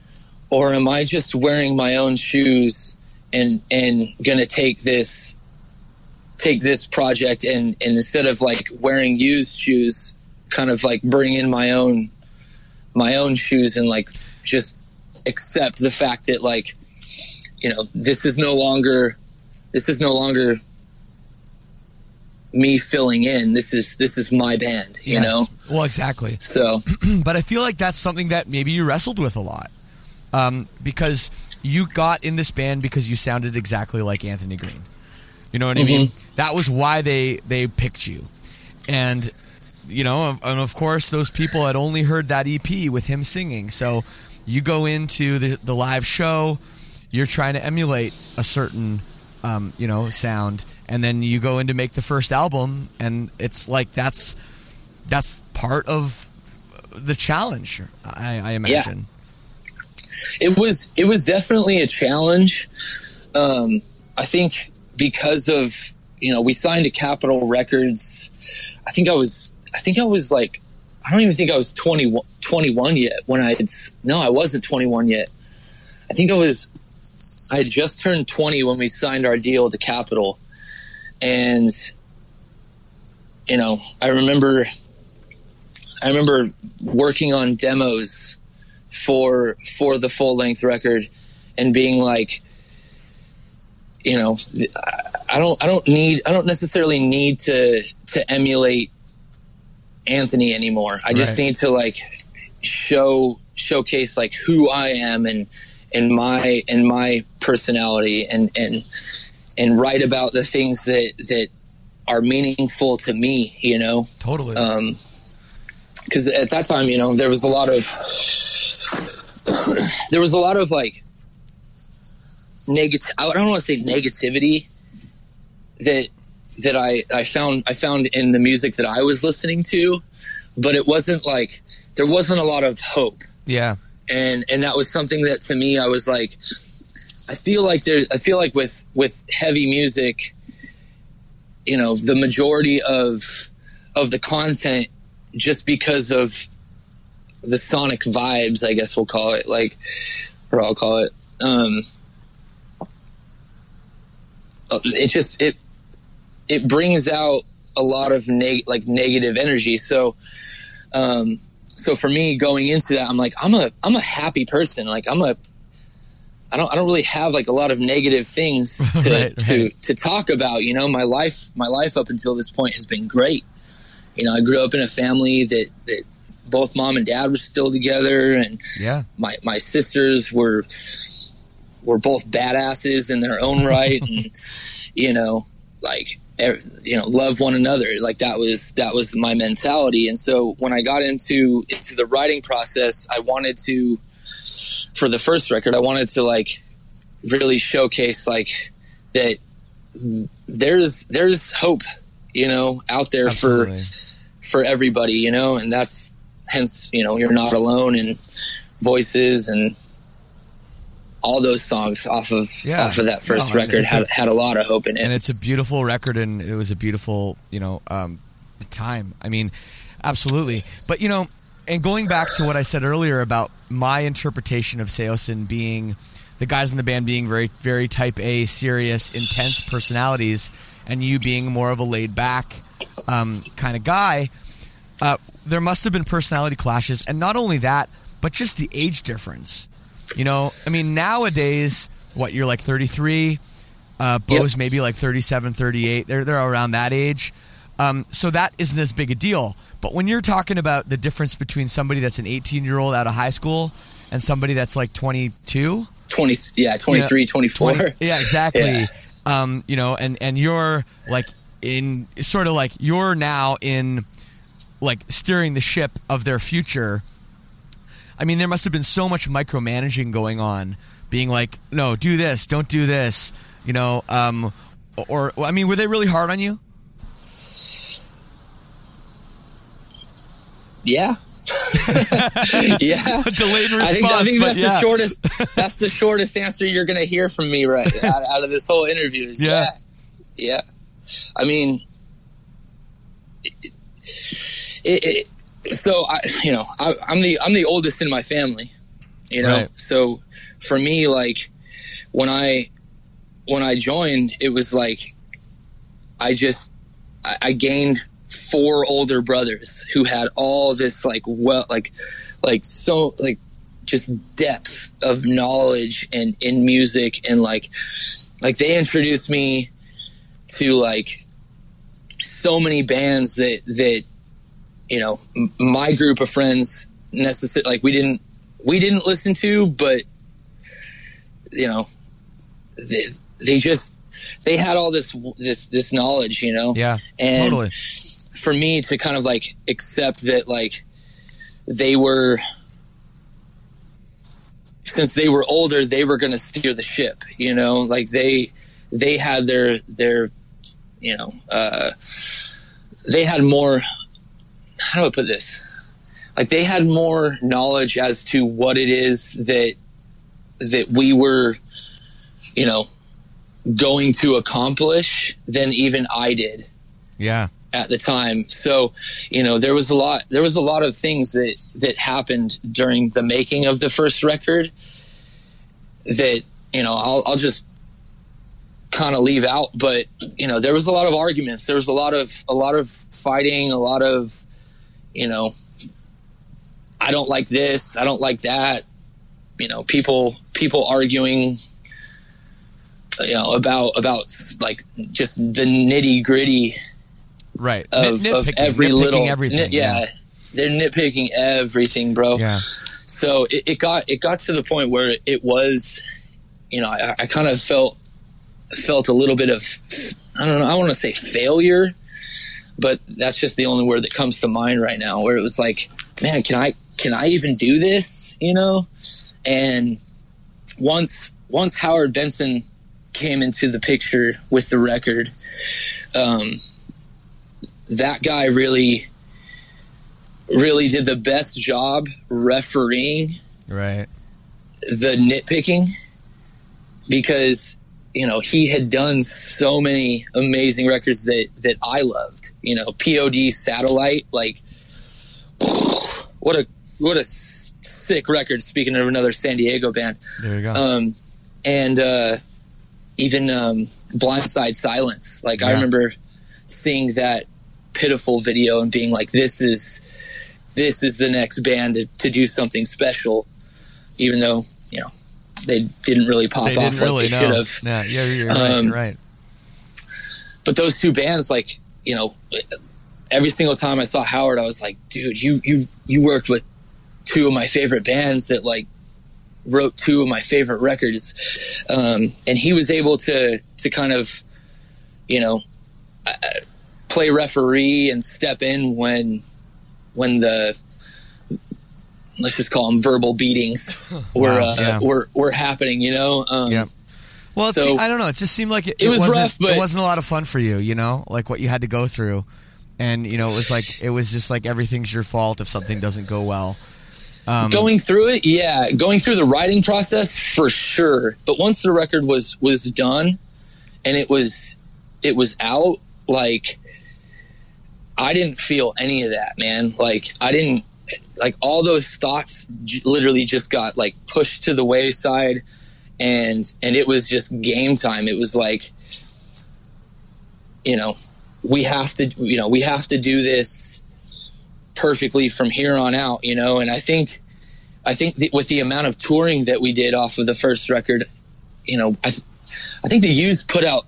or am I just wearing my own shoes and and gonna take this, take this project and and instead of like wearing used shoes, kind of like bring in my own, my own shoes and like just accept the fact that like you know this is no longer this is no longer me filling in this is this is my band you Yes. know Well, exactly. so but I feel like that's something that maybe you wrestled with a lot, um, because you got in this band because you sounded exactly like Anthony Green. You know what I mean? That was why they they picked you, and you know, and of course, those people had only heard that EP with him singing. So you go into the the live show, you're trying to emulate a certain um, you know sound, and then you go in to make the first album, and it's like that's that's part of the challenge. I, I imagine. it was it was definitely a challenge um i think because of you know we signed to capitol records i think i was i think I was like, I don't even think I was 20, 21 yet when I had, no, I wasn't 21 yet. I think I was, I had just turned 20 when we signed our deal with the Capitol. And, you know, I remember, I remember working on demos for, for the full length record and being like, you know, I don't, I don't need, I don't necessarily need to, to emulate Anthony anymore. I just Right. need to like show, showcase like who I am and, and my, and my personality and, and, and write about the things that, that are meaningful to me, you know? Totally. um because at that time you know there was a lot of there was a lot of like negative i don't want to say negativity that that i i found i found in the music that i was listening to but it wasn't like there wasn't a lot of hope yeah. and and that was something that to me I was like I feel like there I feel like with with heavy music you know the majority of of the content just because of the sonic vibes I guess we'll call it like or I'll call it um it just it it brings out a lot of neg- like negative energy. So um so for me going into that i'm like i'm a i'm a happy person. Like i'm a i don't i don't really have like a lot of negative things to Right, to right. to talk about you know my life my life up until this point has been great you know i grew up in a family that that both mom and dad were still together and Yeah. my my sisters were were both badasses in their own right and you know like er, you know love one another like that was that was my mentality and so when i got into into the writing process i wanted to for the first record i wanted to like really showcase like that there's there's hope you know out there for Absolutely. for everybody, you know, and that's hence, you know, you're not alone and voices and all those songs off of Yeah. off of that first No, record had, a- had a lot of hope in it. and it's a beautiful record and it was a beautiful you know um, time i mean absolutely but you know and going back to what i said earlier about my interpretation of saosin being the guys in the band being very very type a serious intense personalities and you being more of a laid back um, kind of guy uh, there must have been personality clashes and not only that but just the age difference you know i mean nowadays what you're like 33 uh, Bo's Yep. maybe like 37, 38. They're, they're around that age. Um, so that isn't as big a deal. But when you're talking about the difference between somebody that's an 18 year old out of high school and somebody that's like 22, 20, yeah, 23, 24. 20 yeah, exactly. Yeah. Um, you know, and and you're like in sort of like you're now in like steering the ship of their future. I mean, there must have been so much micromanaging going on, being like, no, do this, don't do this, you know. Um, or I mean, were they really hard on you? Yeah. yeah. Delayed response, I think, I think but that's yeah. the shortest. That's the shortest answer you're going to hear from me right out, out of this whole interview. Is Yeah. yeah, yeah. I mean, it, it, it, so I, you know, I, I'm the I'm the oldest in my family. You know, Right. so for me, like when I when I joined, it was like I just I, I gained four older brothers who had all this like well like like so like just depth of knowledge and in music and like like they introduced me to like so many bands that that you know m- my group of friends necessarily like we didn't we didn't listen to but you know they, they just they had all this this this knowledge you know Yeah, and totally. For me to kind of like accept that like they were since they were older they were going to steer the ship you know? Like they they had their their you know uh they had more how do i put this? Like they had more knowledge as to what it is that that we were you know going to accomplish than even i did. Yeah, at the time. So, you know, there was a lot there was a lot of things that that happened during the making of the first record that, you know, I'll I'll just kind of leave out, but you know, there was a lot of arguments. There was a lot of a lot of fighting, a lot of you know, I don't like this, I don't like that. You know, people people arguing you know about about like just the nitty gritty Right. of, Nit- of nitpicking, every nitpicking little everything. nit- yeah, they're nitpicking everything, bro. Yeah. So it, it got it got to the point where it was, you know, I, I kind of felt felt a little bit of I don't know, I want to say failure, but that's just the only word that comes to mind right now. Where it was like, man, can I can I even do this? You know, and once once Howard Benson came into the picture with the record, um, that guy really really did the best job refereeing Right. the nitpicking because you know he had done so many amazing records that that I loved. You know, POD Satellite, like what a what a sick record. Speaking of another San Diego band, There you go. um, and uh, even um, Blindside Silence. Like I remember seeing that pitiful video and being like, "This is this is the next band to, to do something special," even though you know they didn't really pop they off like really they should have. Yeah, yeah, you're right. Um, You're right. But those two bands, like you know, every single time I saw Howard, I was like, "Dude, you you you worked with two of my favorite bands that like." wrote two of my favorite records um, and he was able to to kind of you know uh, play referee and step in when when the let's just call them verbal beatings were Wow, uh, yeah. were were happening you know um, Yeah. Well, so- I don't know. It just seemed like it, It was wasn't, rough, but- it wasn't a lot of fun for you. You know, like what you had to go through, and you know, it was like it was just like everything's your fault if something doesn't go well. Um, going through it yeah going through the writing process for sure but once the record was was done and it was it was out like i didn't feel any of that man. Like i didn't like all those thoughts j- literally just got like pushed to the wayside. And and it was just game time. It was like you know we have to you know we have to do this perfectly from here on out you know? And i think i think that with the amount of touring that we did off of the first record you know i, I think the used put out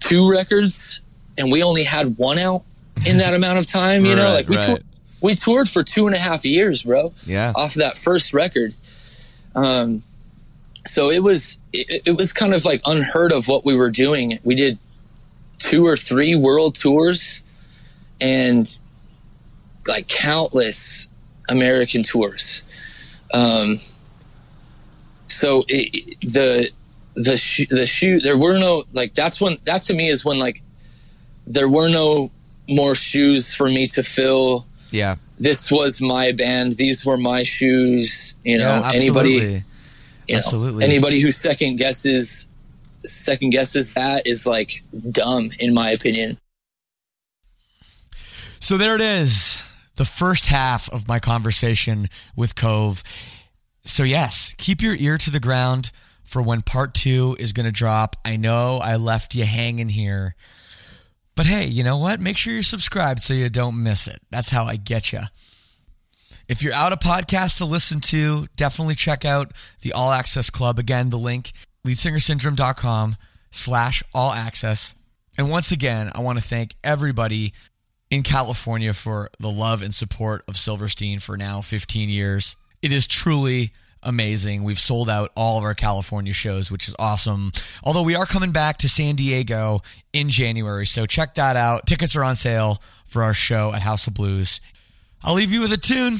two records and we only had one out in that amount of time you know Right, like we, right. tour- we toured for two and a half years bro yeah, off of that first record. Um, so it was it, it was kind of like unheard of what we were doing. We did two or three world tours and like countless American tours. Um, so it, the the sh- the shoe there were no like that's when that to me is when like there were no more shoes for me to fill yeah, this was my band. These were my shoes. You know, yeah. anybody, Absolutely. you know, absolutely. anybody who second guesses, second guesses that is like dumb, in my opinion. So there it is, the first half of my conversation with Cove. So, yes, keep your ear to the ground for when part two is going to drop. I know I left you hanging here, but hey, you know what? Make sure you're subscribed so you don't miss it. That's how I get you. If you're out of podcasts to listen to, definitely check out the All Access Club. Again, the link, leadsingersyndrome.com slash all access. And once again, I want to thank everybody in California for the love and support of Silverstein for now 15 years. It is truly amazing. We've sold out all of our California shows, which is awesome. Although we are coming back to San Diego in January, so check that out. Tickets are on sale for our show at House of Blues. I'll leave you with a tune.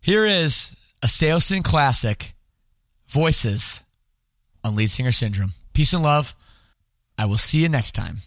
Here is a Saosin classic, Voices on Lead Singer Syndrome. Peace and love. I will see you next time.